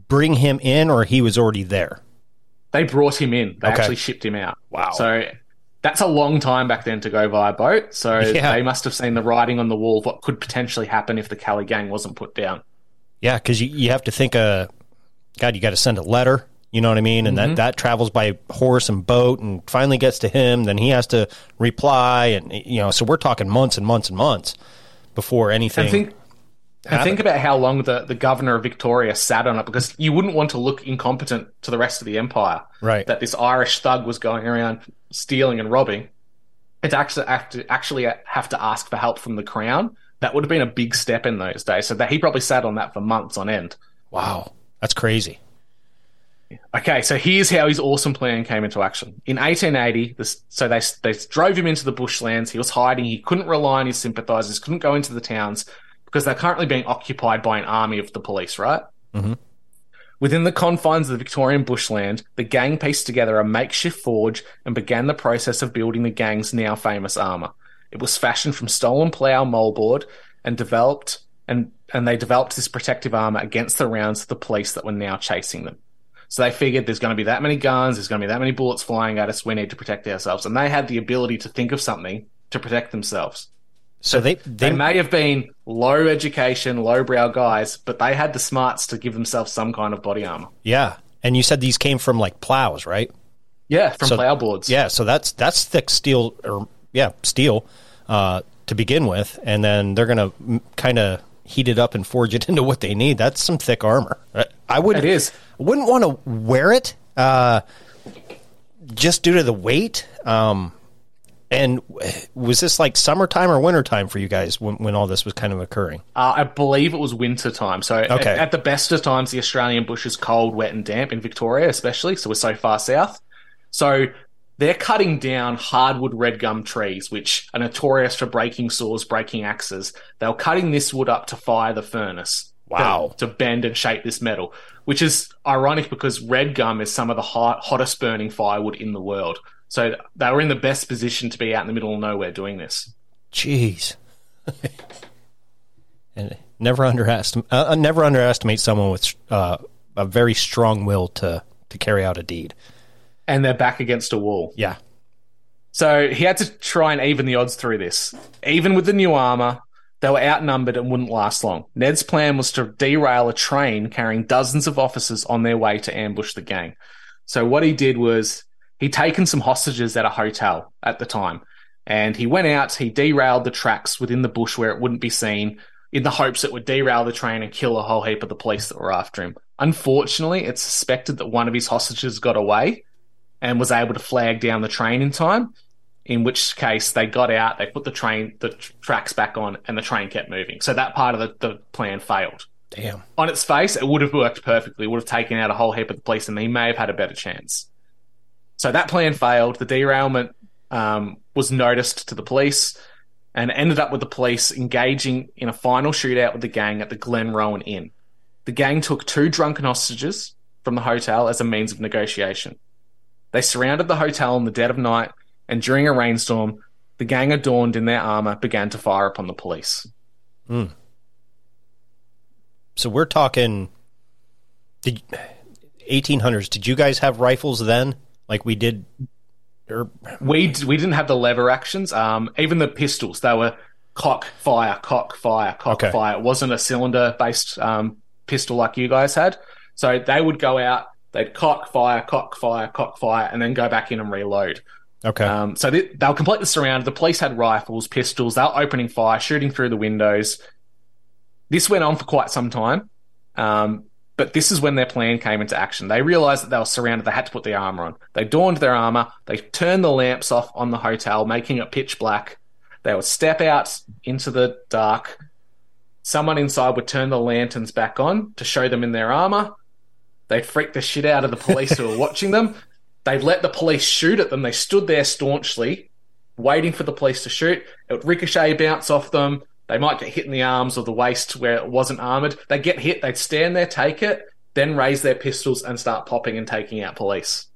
bring him in or he was already there? They brought him in. They Okay. actually shipped him out. Wow. So that's a long time back then to go via boat. So Yeah. they must have seen the writing on the wall of what could potentially happen if the Kelly gang wasn't put down. Yeah, because you, you have to think, uh, God, you got to send a letter. You know what I mean? And Mm-hmm. that, that travels by horse and boat and finally gets to him. Then he has to reply. And, you know, so we're talking months and months and months before anything. And think about how long the, the governor of Victoria sat on it because you wouldn't want to look incompetent to the rest of the empire. Right. That this Irish thug was going around stealing and robbing. It's actually have to actually have to ask for help from the crown. That would have been a big step in those days. So that he probably sat on that for months on end. wow, that's crazy. Okay, so here's how his awesome plan came into action. In 1880, this, so they they drove him into the bushlands. He was hiding. He couldn't rely on his sympathizers. Couldn't go into the towns because they're currently being occupied by an army of the police. Right. Mhm. Within the confines of the Victorian bushland, the gang pieced together a makeshift forge and began the process of building the gang's now famous armor. It was fashioned from stolen plough moldboard and developed and and they developed this protective armor against the rounds of the police that were now chasing them. So they figured there's going to be that many guns, there's going to be that many bullets flying at us. We need to protect ourselves, and they had the ability to think of something to protect themselves. So they, They they, may have been low education, lowbrow guys, but they had the smarts to give themselves some kind of body armor. yeah. And you said these came from like plows, right? Yeah, from So- plow boards. Yeah. So that's, that's thick steel or yeah, steel, uh, to begin with. And then they're going to kind of heat it up and forge it into what they need. That's some thick armor. I- I would, It is. wouldn't want to wear it, uh, just due to the weight. Um, and was this like summertime or wintertime for you guys when, when all this was kind of occurring? Uh, I believe it was winter time. So at- at, the best of times, the Australian bush is cold, wet, and damp in Victoria, especially. So we're so far south. So they're cutting down hardwood red gum trees, which are notorious for breaking saws, breaking axes. They were cutting this wood up to fire the furnace. Wow. To, to bend and shape this metal, which is ironic because red gum is some of the hot, hottest burning firewood in the world. So they were in the best position to be out in the middle of nowhere doing this. Jeez. and never underestimate uh, uh, never underestimate someone with uh, a very strong will to to carry out a deed. And they're back against a wall. Yeah. So he had to try and even the odds through this. Even with the new armor, they were outnumbered and wouldn't last long. Ned's plan was to derail a train carrying dozens of officers on their way to ambush the gang. So what he did was he'd taken some hostages at a hotel at the time, and he went out, he derailed the tracks within the bush where it wouldn't be seen, in the hopes it would derail the train and kill a whole heap of the police that were after him. Unfortunately, it's suspected that one of his hostages got away and was able to flag down the train in time. In which case, they got out, they put the train, the tr- tracks back on, and the train kept moving. So that part of the, the plan failed. Damn. On its face, it would have worked perfectly. It would have taken out a whole heap of the police, and he may have had a better chance. So that plan failed. The derailment um, was noticed to the police, and ended up with the police engaging in a final shootout with the gang at the Glenrowan Inn. the gang took two drunken hostages from the hotel as a means of negotiation. They surrounded the hotel in the dead of night, and during a rainstorm, the gang adorned in their armor began to fire upon the police. So we're talking did 1800s. Did you guys have rifles then like we did or We d- we didn't have the lever actions. Um, even the pistols, they were cock fire, cock fire, cock Okay. fire. It wasn't a cylinder based um, pistol like you guys had. So they would go out, they'd cock fire, cock fire, cock fire, and then go back in and reload. Okay. Um, so they, they were completely surrounded. The police had rifles, pistols. They were opening fire, shooting through the windows. This went on for quite some time. Um, but this is when their plan came into action. They realized that they were surrounded. They had to put their armor on. They donned their armor. They turned the lamps off on the hotel, making it pitch black. They would step out into the dark. Someone inside would turn the lanterns back on to show them in their armor. They'd freak the shit out of the police who were watching them. They'd let the police shoot at them. They stood there staunchly, waiting for the police to shoot. It would ricochet, bounce off them. They might get hit in the arms or the waist where it wasn't armored. They'd get hit, they'd stand there, take it, then raise their pistols and start popping and taking out police.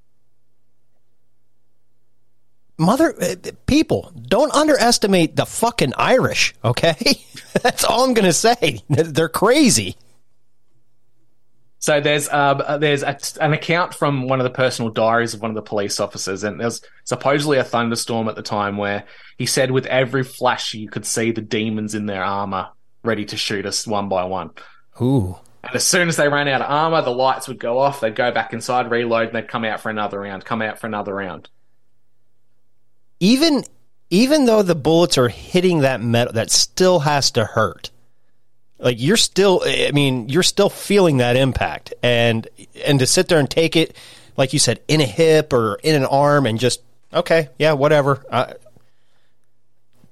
Mother uh, people, don't underestimate the fucking Irish, okay? That's all I'm going to say. They're crazy. So there's um, uh, there's a, an account from one of the personal diaries of one of the police officers, and there's supposedly a thunderstorm at the time where he said with every flash you could see the demons in their armor ready to shoot us one by one. Ooh. And as soon as they ran out of armor, the lights would go off. They'd go back inside, reload, and they'd come out for another round. Come out for another round. Even even though the bullets are hitting that metal that still has to hurt. Like you're still I mean, you're still feeling that impact and and to sit there and take it like you said in a hip or in an arm and just okay, yeah, whatever. Uh,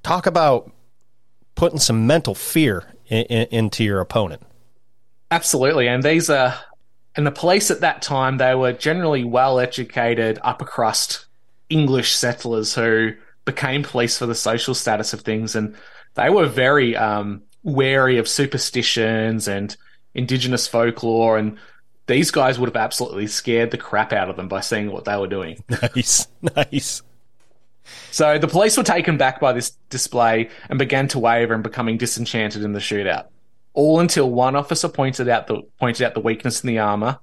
talk about putting some mental fear in, in, into your opponent. Absolutely, and these are, and the police at that time they were generally well-educated, upper crust English settlers who became police for the social status of things, and they were very um, wary of superstitions and indigenous folklore, and these guys would have absolutely scared the crap out of them by seeing what they were doing. Nice, nice. So the police were taken back by this display and began to waver and becoming disenchanted in the shootout. All until one officer pointed out the pointed out the weakness in the armor,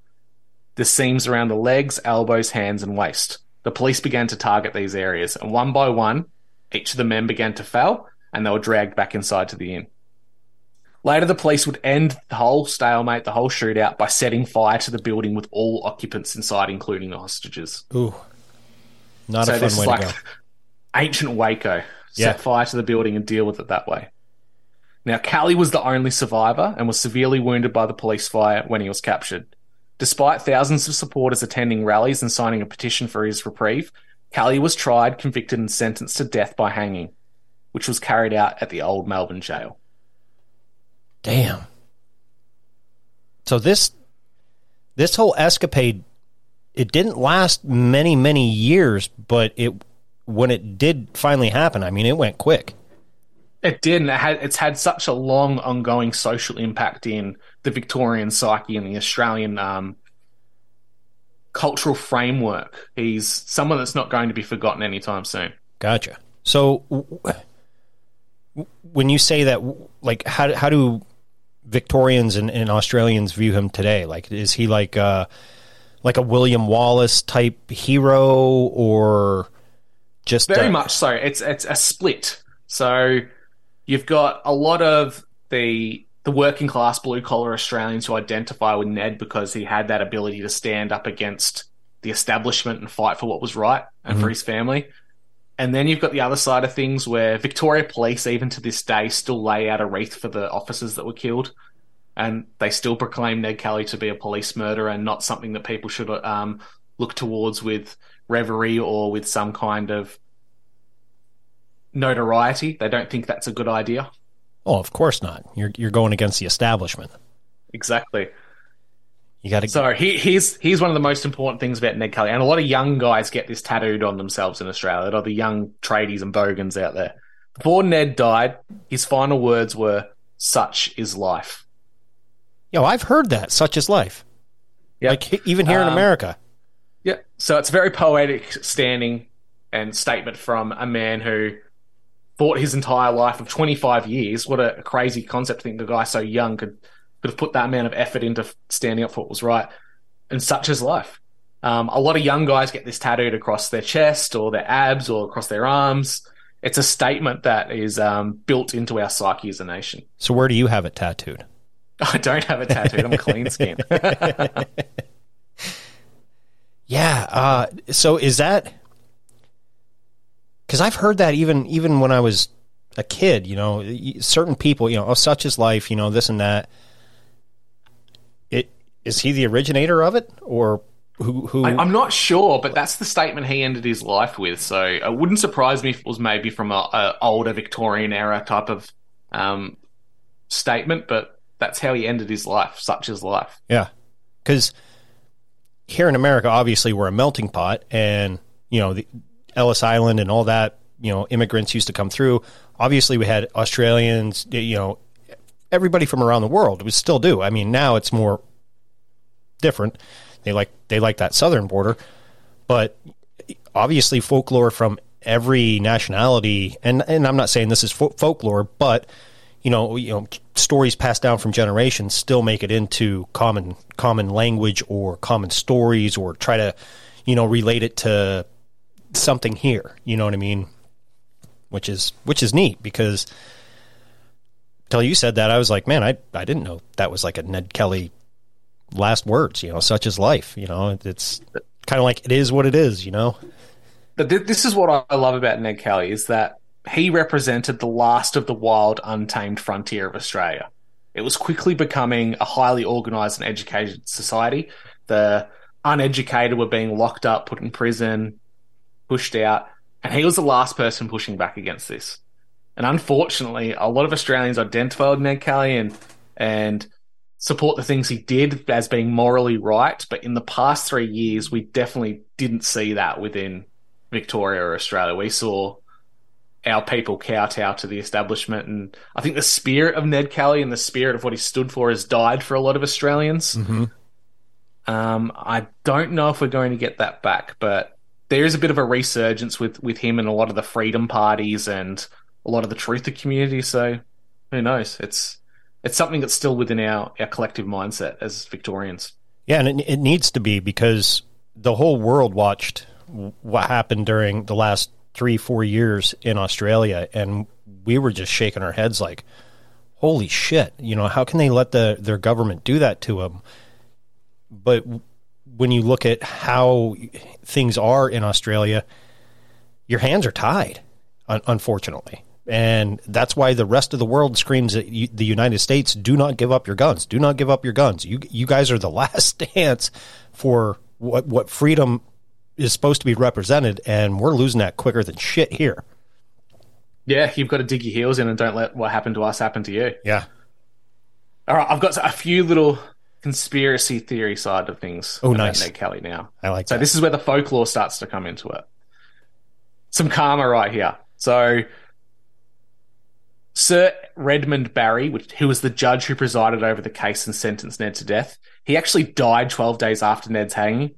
the seams around the legs, elbows, hands, and waist. The police began to target these areas, and one by one, each of the men began to fail, and they were dragged back inside to the inn. Later, the police would end the whole stalemate, the whole shootout, by setting fire to the building with all occupants inside, including the hostages. Ooh. Not so a fun way like to go. ancient Waco. Yeah. Set fire to the building and deal with it that way. Now, Kelly was the only survivor and was severely wounded by the police fire when he was captured. Despite thousands of supporters attending rallies and signing a petition for his reprieve, Kelly was tried, convicted, and sentenced to death by hanging, which was carried out at the old Melbourne jail. Damn. So this this whole escapade it didn't last many many years, but it when it did finally happen, I mean, it went quick. It did, and it had, it's had such a long, ongoing social impact in the Victorian psyche and the Australian um, cultural framework. He's someone that's not going to be forgotten anytime soon. Gotcha. So when you say that, w- like, how how do Victorians and, and Australians view him today? Like, is he like uh like a William Wallace type hero, or just Very uh, much so. It's it's a split. So you've got a lot of the the working class blue collar Australians who identify with Ned because he had that ability to stand up against the establishment and fight for what was right and for his family. And then you've got the other side of things where Victoria Police, even to this day, still lay out a wreath for the officers that were killed. And they still proclaim Ned Kelly to be a police murderer and not something that people should um, look towards with reverie or with some kind of notoriety. They don't think that's a good idea. Oh, of course not. You're you're going against the establishment. Exactly. You got to. So he, here's here's one of the most important things about Ned Kelly, and a lot of young guys get this tattooed on themselves in Australia. A lot of the young tradies and bogans out there. Before Ned died, his final words were, "Such is life." Know, I've heard that, such is life. Yeah. Like even here in Um, America. Yeah. So it's a very poetic standing and statement from a man who fought his entire life of 25 years. What a crazy concept to think a guy so young could, could have put that amount of effort into standing up for what was right. And such is life. Um, a lot of young guys get this tattooed across their chest or their abs or across their arms. It's a statement that is um, built into our psyche as a nation. So where do you have it tattooed? I don't have it tattooed. I'm a clean skin. Yeah. Uh, so is that because I've heard that even even when I was a kid, you know, certain people, you know, oh, such is life, you know, this and that. Is he the originator of it, or who? Who? I, I'm not sure, but that's the statement he ended his life with. So it wouldn't surprise me if it was maybe from a, a older Victorian era type of um, statement, but that's how he ended his life. Such is life. Yeah, because here in America, obviously, we're a melting pot, and you know, the Ellis Island and all that. You know, immigrants used to come through. Obviously, we had Australians. You know, everybody from around the world. We still do. I mean, now it's more different. They like they like that southern border, but obviously, folklore from every nationality. And and I'm not saying this is fo- folklore, but you know, you know, stories passed down from generations still make it into common common language or common stories, or try to, you know, relate it to something here. You know what I mean? Which is which is neat because till you said that, I was like, man, I I didn't know that was like a Ned Kelly last words. You know, such is life. You know, it's kind of like it is what it is. You know. But th- this is what I love about Ned Kelly is that he represented the last of the wild, untamed frontier of Australia. It was quickly becoming a highly organised and educated society. The uneducated were being locked up, put in prison, pushed out, and he was the last person pushing back against this. And unfortunately, a lot of Australians identified with Ned Kelly and and support the things he did as being morally right. But in the past three years, we definitely didn't see that within Victoria or Australia. We saw our people kowtow to the establishment, and I think the spirit of Ned Kelly and the spirit of what he stood for has died for a lot of Australians. Um, I don't know if we're going to get that back, but there is a bit of a resurgence with with him and a lot of the freedom parties and a lot of the truther community. So who knows? It's it's something that's still within our our collective mindset as Victorians. Yeah, and it, it needs to be because the whole world watched what happened during the last three, four years in Australia, and we were just shaking our heads like, "Holy shit!" You know, how can they let the their government do that to them? But when you look at how things are in Australia, your hands are tied, un- unfortunately. And that's why the rest of the world screams at you, the United States: "Do not give up your guns! Do not give up your guns! You you guys are the last stance for what what freedom is supposed to be represented, and we're losing that quicker than shit here." Yeah, you've got to dig your heels in and don't let what happened to us happen to you. Yeah. All right, I've got a few little conspiracy theory side of things. Oh, nice. Ned Kelly now. I like So that. this is where the folklore starts to come into it. Some karma right here. So Sir Redmond Barry, which, who was the judge who presided over the case and sentenced Ned to death, he actually died 12 days after Ned's hanging.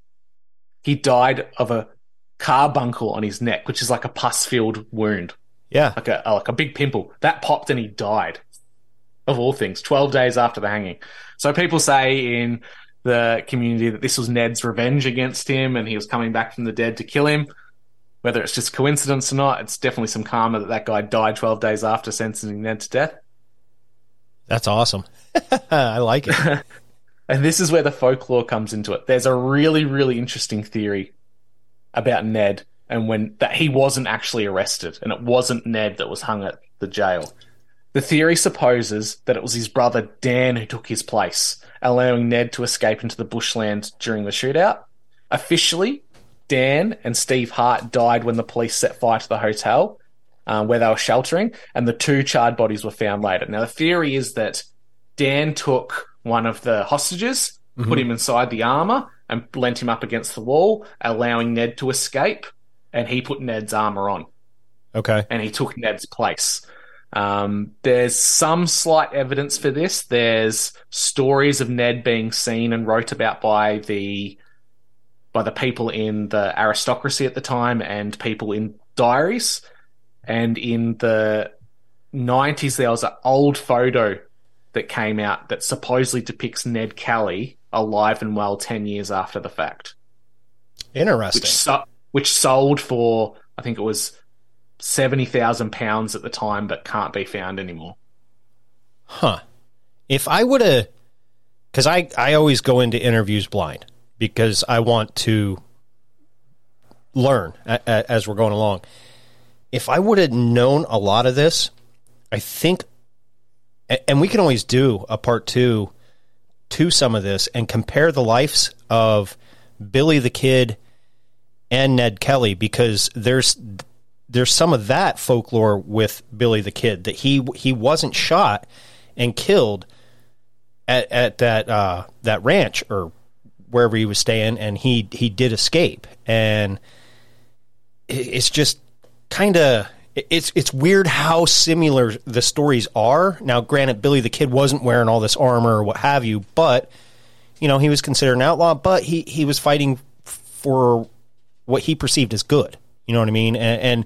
He died of a carbuncle on his neck, which is like a pus-filled wound, Yeah. like a uh, like a big pimple. That popped and he died. Of all things, 12 days after the hanging. So people say in the community that this was Ned's revenge against him and he was coming back from the dead to kill him. Whether it's just coincidence or not, it's definitely some karma that that guy died 12 days after sentencing Ned to death. That's awesome. I like it. And this is where the folklore comes into it. There's a really, really interesting theory about Ned and when that he wasn't actually arrested and it wasn't Ned that was hung at the jail. The theory supposes that it was his brother Dan who took his place, allowing Ned to escape into the bushland during the shootout. Officially, Dan and Steve Hart died when the police set fire to the hotel uh, where they were sheltering, and the two charred bodies were found later. Now, the theory is that Dan took one of the hostages, put him inside the armor, and leant him up against the wall, allowing Ned to escape, and he put Ned's armor on Okay. and he took Ned's place. Um, there's some slight evidence for this. There's stories of Ned being seen and wrote about by the by the people in the aristocracy at the time and people in diaries. And in the 90s, there was an old photo that came out that supposedly depicts Ned Kelly alive and well 10 years after the fact. Interesting. Which, so- which sold for, I think it was 70,000 pounds at the time, but can't be found anymore. Huh. If I would have, because I, I always go into interviews blind because I want to learn as we're going along. If I would have known a lot of this, I think, and we can always do a part two to some of this and compare the lives of Billy the Kid and Ned Kelly because there's there's some of that folklore with Billy the Kid that he he wasn't shot and killed at, at that uh, that ranch or wherever he was staying, and he he did escape, and it's just kind of it's it's weird how similar the stories are. Now, granted, Billy the Kid wasn't wearing all this armor or what have you, but you know he was considered an outlaw, but he he was fighting for what he perceived as good. You know what I mean? And, and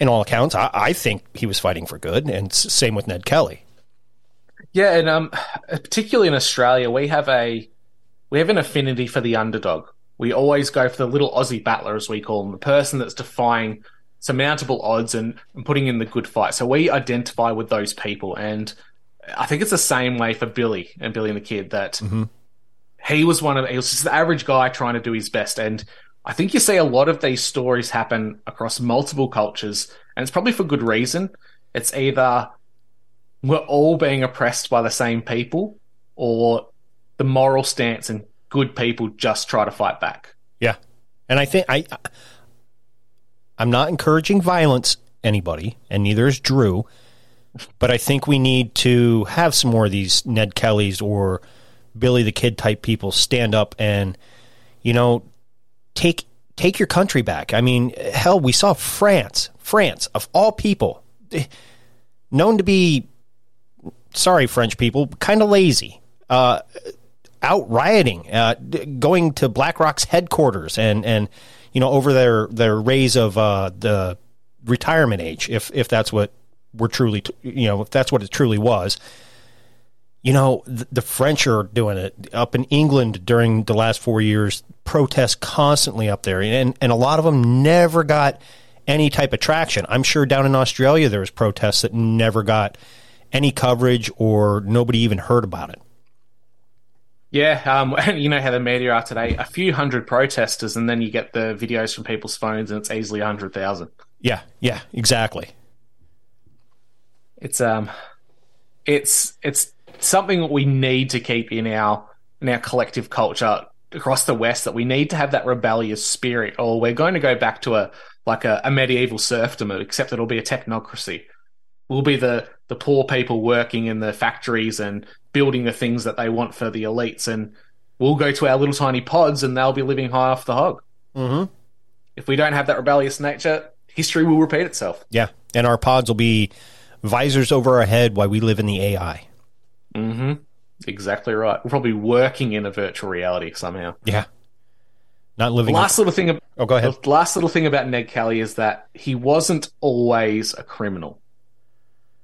in all accounts, I, I, think he was fighting for good, and same with Ned Kelly. Yeah, and um, particularly in Australia, we have a we have an affinity for the underdog. We always go for the little Aussie battler, as we call them, the person that's defying surmountable odds and, and putting in the good fight. So we identify with those people, and I think it's the same way for Billy and Billy and the Kid that mm-hmm. he was one of he was just the average guy trying to do his best, and I think you see a lot of these stories happen across multiple cultures, and it's probably for good reason. It's either we're all being oppressed by the same people, or the moral stance and good people just try to fight back. Yeah, and I think I, I'm not encouraging violence anybody, and neither is Drew. But I think we need to have some more of these Ned Kellys or Billy the Kid type people stand up and, you know, take take your country back. I mean, hell, we saw France, France of all people, known to be sorry French people, kind of lazy. Uh, out rioting, uh, going to BlackRock's headquarters and and you know over their their raise of uh, the retirement age, if if that's what we're truly you know if that's what it truly was you know, the, the, French are doing it up in England during the last four years, protests constantly up there. And, and a lot of them never got any type of traction. I'm sure down in Australia, there was protests that never got any coverage or nobody even heard about it. Yeah, um, you know how the media are today. A few hundred protesters, and then you get the videos from people's phones, and it's easily a hundred thousand. Yeah, yeah, exactly. It's um, it's it's something that we need to keep in our in our collective culture across the West that we need to have that rebellious spirit, or we're going to go back to a like a, a medieval serfdom, except it'll be a technocracy. We'll be the the poor people working in the factories and building the things that they want for the elites, and we'll go to our little tiny pods, and they'll be living high off the hog. Mm-hmm. If we don't have that rebellious nature, history will repeat itself. Yeah, and our pods will be visors over our head while we live in the AI. Mm-hmm. Exactly right. We're probably working in a virtual reality somehow. Yeah. Not living. The last little thing. Oh, go ahead. The last little thing about Ned Kelly is that he wasn't always a criminal.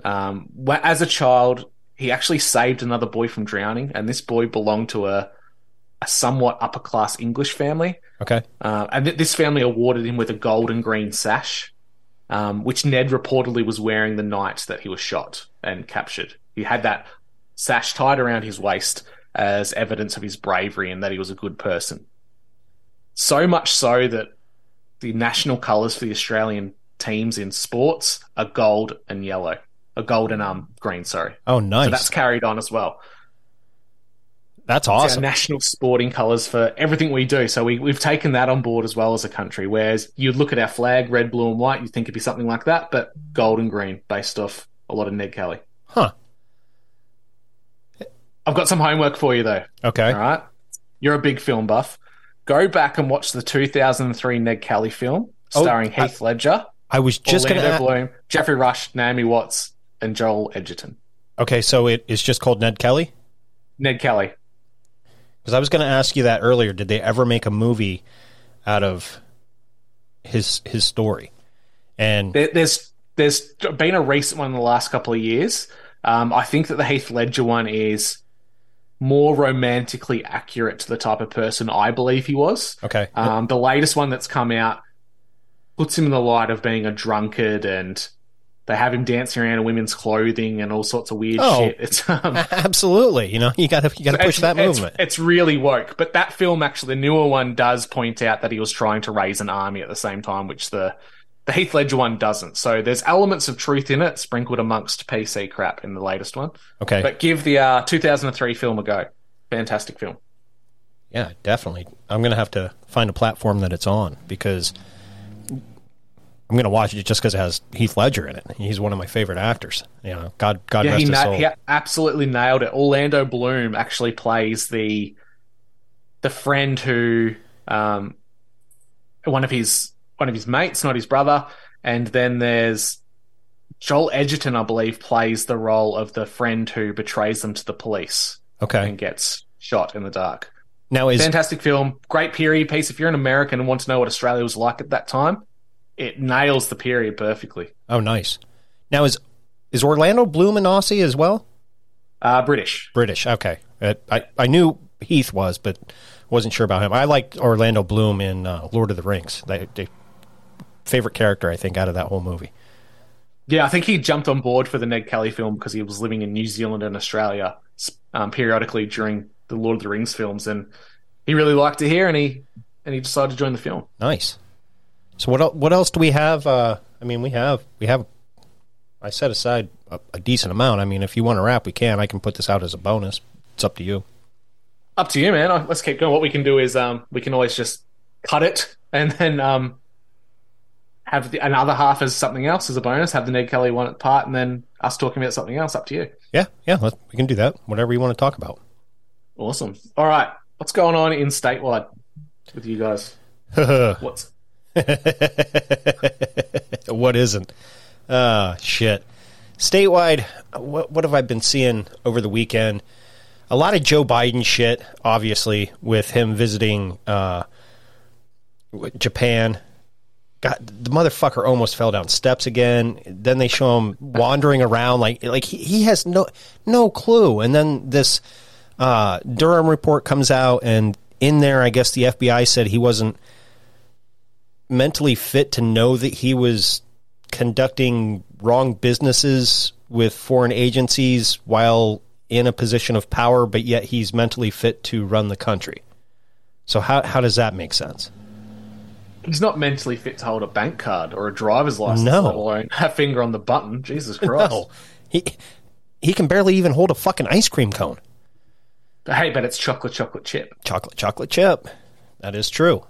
Um, as a child, he actually saved another boy from drowning, and this boy belonged to a a somewhat upper class English family. Okay. Uh, and th- this family awarded him with a gold and green sash, um, which Ned reportedly was wearing the night that he was shot and captured. He had that sash tied around his waist as evidence of his bravery and that he was a good person. So much so that the national colours for the Australian teams in sports are gold and yellow. A gold and um green, sorry. Oh, nice. So that's carried on as well. That's awesome. national sporting colours for everything we do. So we, we've taken that on board as well as a country. Whereas you'd look at our flag, red, blue, and white, you'd think it'd be something like that, but gold and green based off a lot of Ned Kelly. Huh. I've got some homework for you though. Okay. All right. You're a big film buff. Go back and watch the 2003 Ned Kelly film Oh, starring I- Heath Ledger, I was just going to. Bloom, Geoffrey Rush, Naomi Watts. And Joel Edgerton. Okay, so it is just called Ned Kelly? Ned Kelly. Because I was going to ask you that earlier. Did they ever make a movie out of his his story? And There, there's there's been a recent one in the last couple of years. Um, I think that the Heath Ledger one is more romantically accurate to the type of person I believe he was. okay, Um, the latest one that's come out puts him in the light of being a drunkard and they have him dancing around in women's clothing and all sorts of weird Oh. shit. It's um, absolutely. You know, you got to you got to push that movement. It's, really woke. But that film, actually, the newer one does point out that he was trying to raise an army at the same time, which the the Heath Ledger one doesn't. So there's elements of truth in it, sprinkled amongst PC crap in the latest one. Okay, But give the uh, 2003 film a go. Fantastic film. yeah, definitely. I'm going to have to find a platform that it's on because going to watch it just because it has Heath Ledger in it. He's one of my favorite actors. You know, God God yeah, rest he, his na- soul. he absolutely nailed it. Orlando Bloom actually plays the the friend who um, one of his one of his mates, not his brother, and then there's Joel Edgerton, I believe, plays the role of the friend who betrays them to the police Okay, and gets shot in the dark. now is Fantastic film, great period piece. If you're an American and want to know what Australia was like at that time, it nails the period perfectly. oh nice. Now is is Orlando Bloom an Aussie as well? Uh, British. British. Okay, Uh, I I knew Heath was, but wasn't sure about him. I liked Orlando Bloom in uh, Lord of the Rings. They, they, favorite character I think out of that whole movie. Yeah, I think he jumped on board for the Ned Kelly film because he was living in New Zealand and Australia um, periodically during the Lord of the Rings films, and he really liked it here, and he and he decided to join the film. Nice. So what el- what else do we have? Uh, I mean, we have we have. I set aside a, a decent amount. I mean, if you want to wrap, we can. I can put this out as a bonus. It's up to you. Up to you, man. Uh, Let's keep going. What we can do is um, we can always just cut it and then um, have the, another half as something else as a bonus. Have the Ned Kelly one at part, and then us talking about something else. Up to you. Yeah, yeah. Let, we can do that. Whatever you want to talk about. Awesome. All right, what's going on in statewide with you guys? What's what isn't? Ah, shit. Statewide, what, what have I been seeing over the weekend? A lot of Joe Biden shit, obviously, with him visiting uh, Japan. God, the motherfucker almost fell down steps again. Then they show him wandering around like like he, he has no no clue. And then this uh, Durham report comes out, and in there, I guess the FBI said he wasn't mentally fit to know that he was conducting wrong businesses with foreign agencies while in a position of power, but yet he's mentally fit to run the country. So how how does that make sense? He's not mentally fit to hold a bank card or a driver's license, No. let alone a finger on the button. Jesus Christ. No, he he can barely even hold a fucking ice cream cone. Hey, but it's chocolate, chocolate chip. Chocolate chocolate chip. That is true.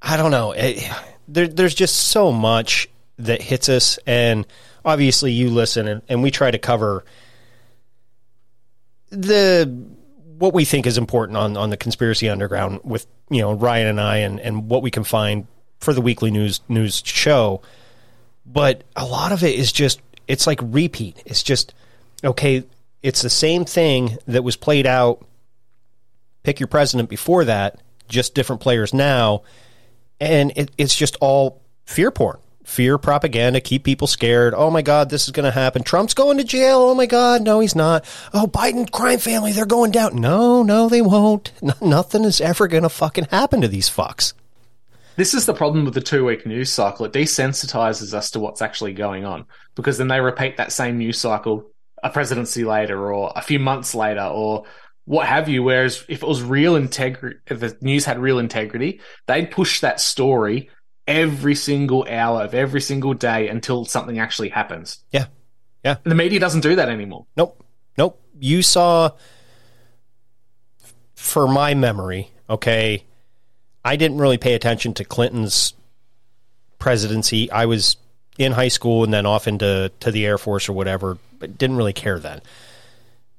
I don't know. It, there, there's just so much that hits us, and obviously you listen, and, and we try to cover the what we think is important on on the conspiracy underground with you know Ryan and I, and and what we can find for the weekly news news show. But a lot of it is just it's like repeat. It's just okay. It's the same thing that was played out. Pick your president before that, just different players now, and it, it's just all fear porn fear propaganda, keep people scared. Oh my God, this is going to happen. Trump's going to jail. Oh my God, no, he's not. Oh, Biden crime family, they're going down. No, no, they won't. No, nothing is ever going to fucking happen to these fucks. This is the problem with the two week news cycle. It desensitizes us to what's actually going on because then they repeat that same news cycle a presidency later or a few months later or what have you. Whereas if it was real integrity, if the news had real integrity, they'd push that story every single hour of every single day until something actually happens. Yeah. Yeah. And the media doesn't do that anymore. Nope. Nope. You saw, for my memory, okay, I didn't really pay attention to Clinton's presidency. I was in high school and then off into to the Air Force or whatever, but didn't really care then.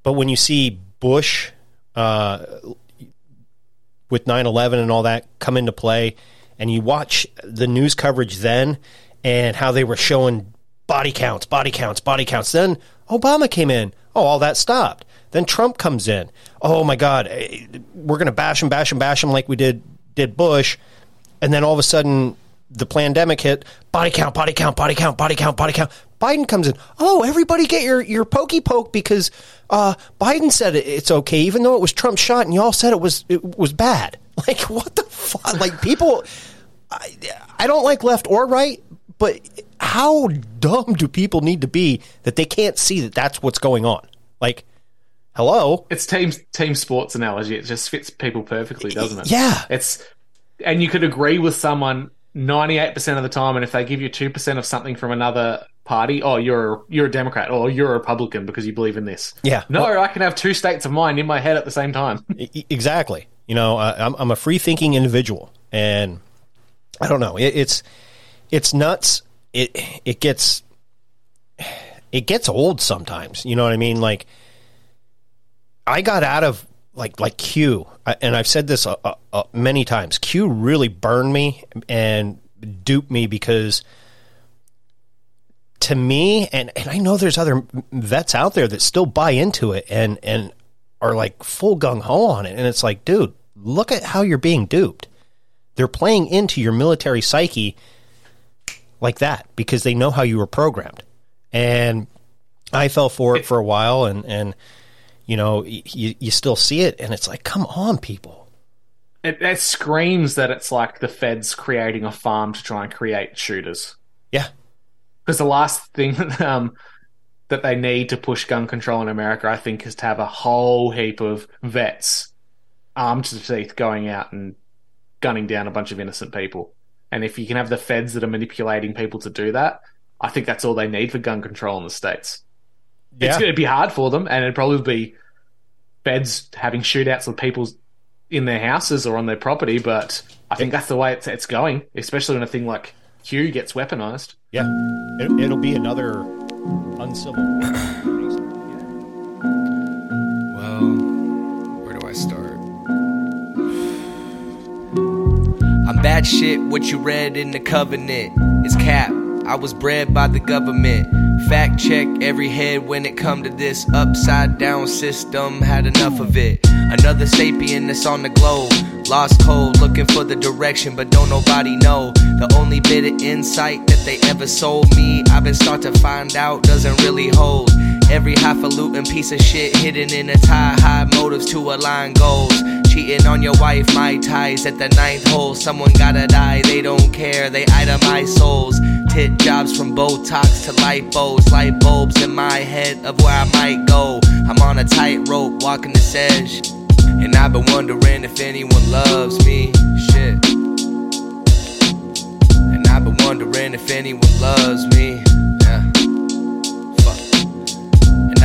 But when you see Bush uh, with 9 11 and all that come into play, and you watch the news coverage then and how they were showing body counts, body counts, body counts. Then Obama came in. Oh, all that stopped. Then Trump comes in. Oh my God, eh, we're going to bash him, bash him, bash him like we did did Bush. And then all of a sudden, the pandemic hit. Body count, body count, body count, body count, body count. Biden comes in. Oh, everybody get your your pokey poke because uh, Biden said it, it's okay, even though it was Trump's shot, and y'all said it was it was bad. Like what the fuck? Like people, I, I don't like left or right, but how dumb do people need to be that they can't see that that's what's going on? Like, hello, It's team team sports analogy. It just fits people perfectly, doesn't it? Yeah. It's and you could agree with someone ninety eight percent of the time, and if they give you two percent of something from another party, oh, you're you're a Democrat or you're a Republican because you believe in this. Yeah. No, I can have two states of mind in my head at the same time. Exactly. You know, I, I'm I'm a free thinking individual, and I don't know. It, it's it's nuts. It it gets it gets old sometimes. You know what I mean? Like I got out of like like Q, and I've said this uh, uh, many times. Q really burned me and duped me because to me, and and I know there's other vets out there that still buy into it and and are like full gung ho on it, and it's like, dude, look at how you're being duped. They're playing into your military psyche like that because they know how you were programmed, and I fell for it for a while, and and you know you you still see it, and it's like, come on, people. It, it screams that it's like the feds creating a farm to try and create shooters. Yeah, Because the last thing um, that they need to push gun control in America, I think, is to have a whole heap of vets armed to the teeth going out and gunning down a bunch of innocent people. And if you can have the feds that are manipulating people to do that, I think that's all they need for gun control in the states. It's going to be hard for them, and it'd probably be feds having shootouts with people in their houses or on their property. But I think that's the way it's, it's going, especially when a thing like Q gets weaponized. yeah, it, it'll be another uncivil war. Well, where do I start? I'm bad shit, what you read in the covenant is cap. I was bred by the government. Fact check every head when it come to this upside down system. Had enough of it. Another sapien that's on the globe. Lost cold, looking for the direction, but don't nobody know. The only bit of insight that they ever sold me, I've been start to find out doesn't really hold. Every highfalutin piece of shit hidden in a tie, high motives to align goals. Cheating on your wife, my ties at the ninth hole. Someone gotta die, they don't care, they itemize souls. Tit jobs from Botox to lipos, light bulbs in my head of where I might go. I'm on a tightrope, walking this edge. And I've been wondering if anyone loves me. Shit. And I've been wondering if anyone loves me.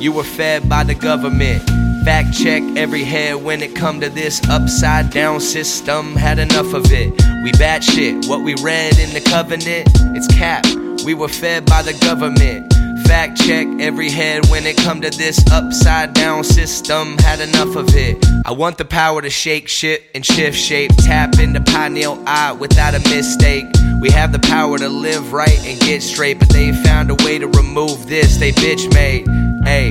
You were fed by the government. Fact check every head when it come to this upside down system. Had enough of it. We bad shit, what we read in the covenant. It's cap. We were fed by the government. Fact check every head when it come to this upside down system. Had enough of it. I want the power to shake shit and shift shape. Tap into pineal eye without a mistake. We have the power to live right and get straight, but they found a way to remove this. They bitch made. Hey,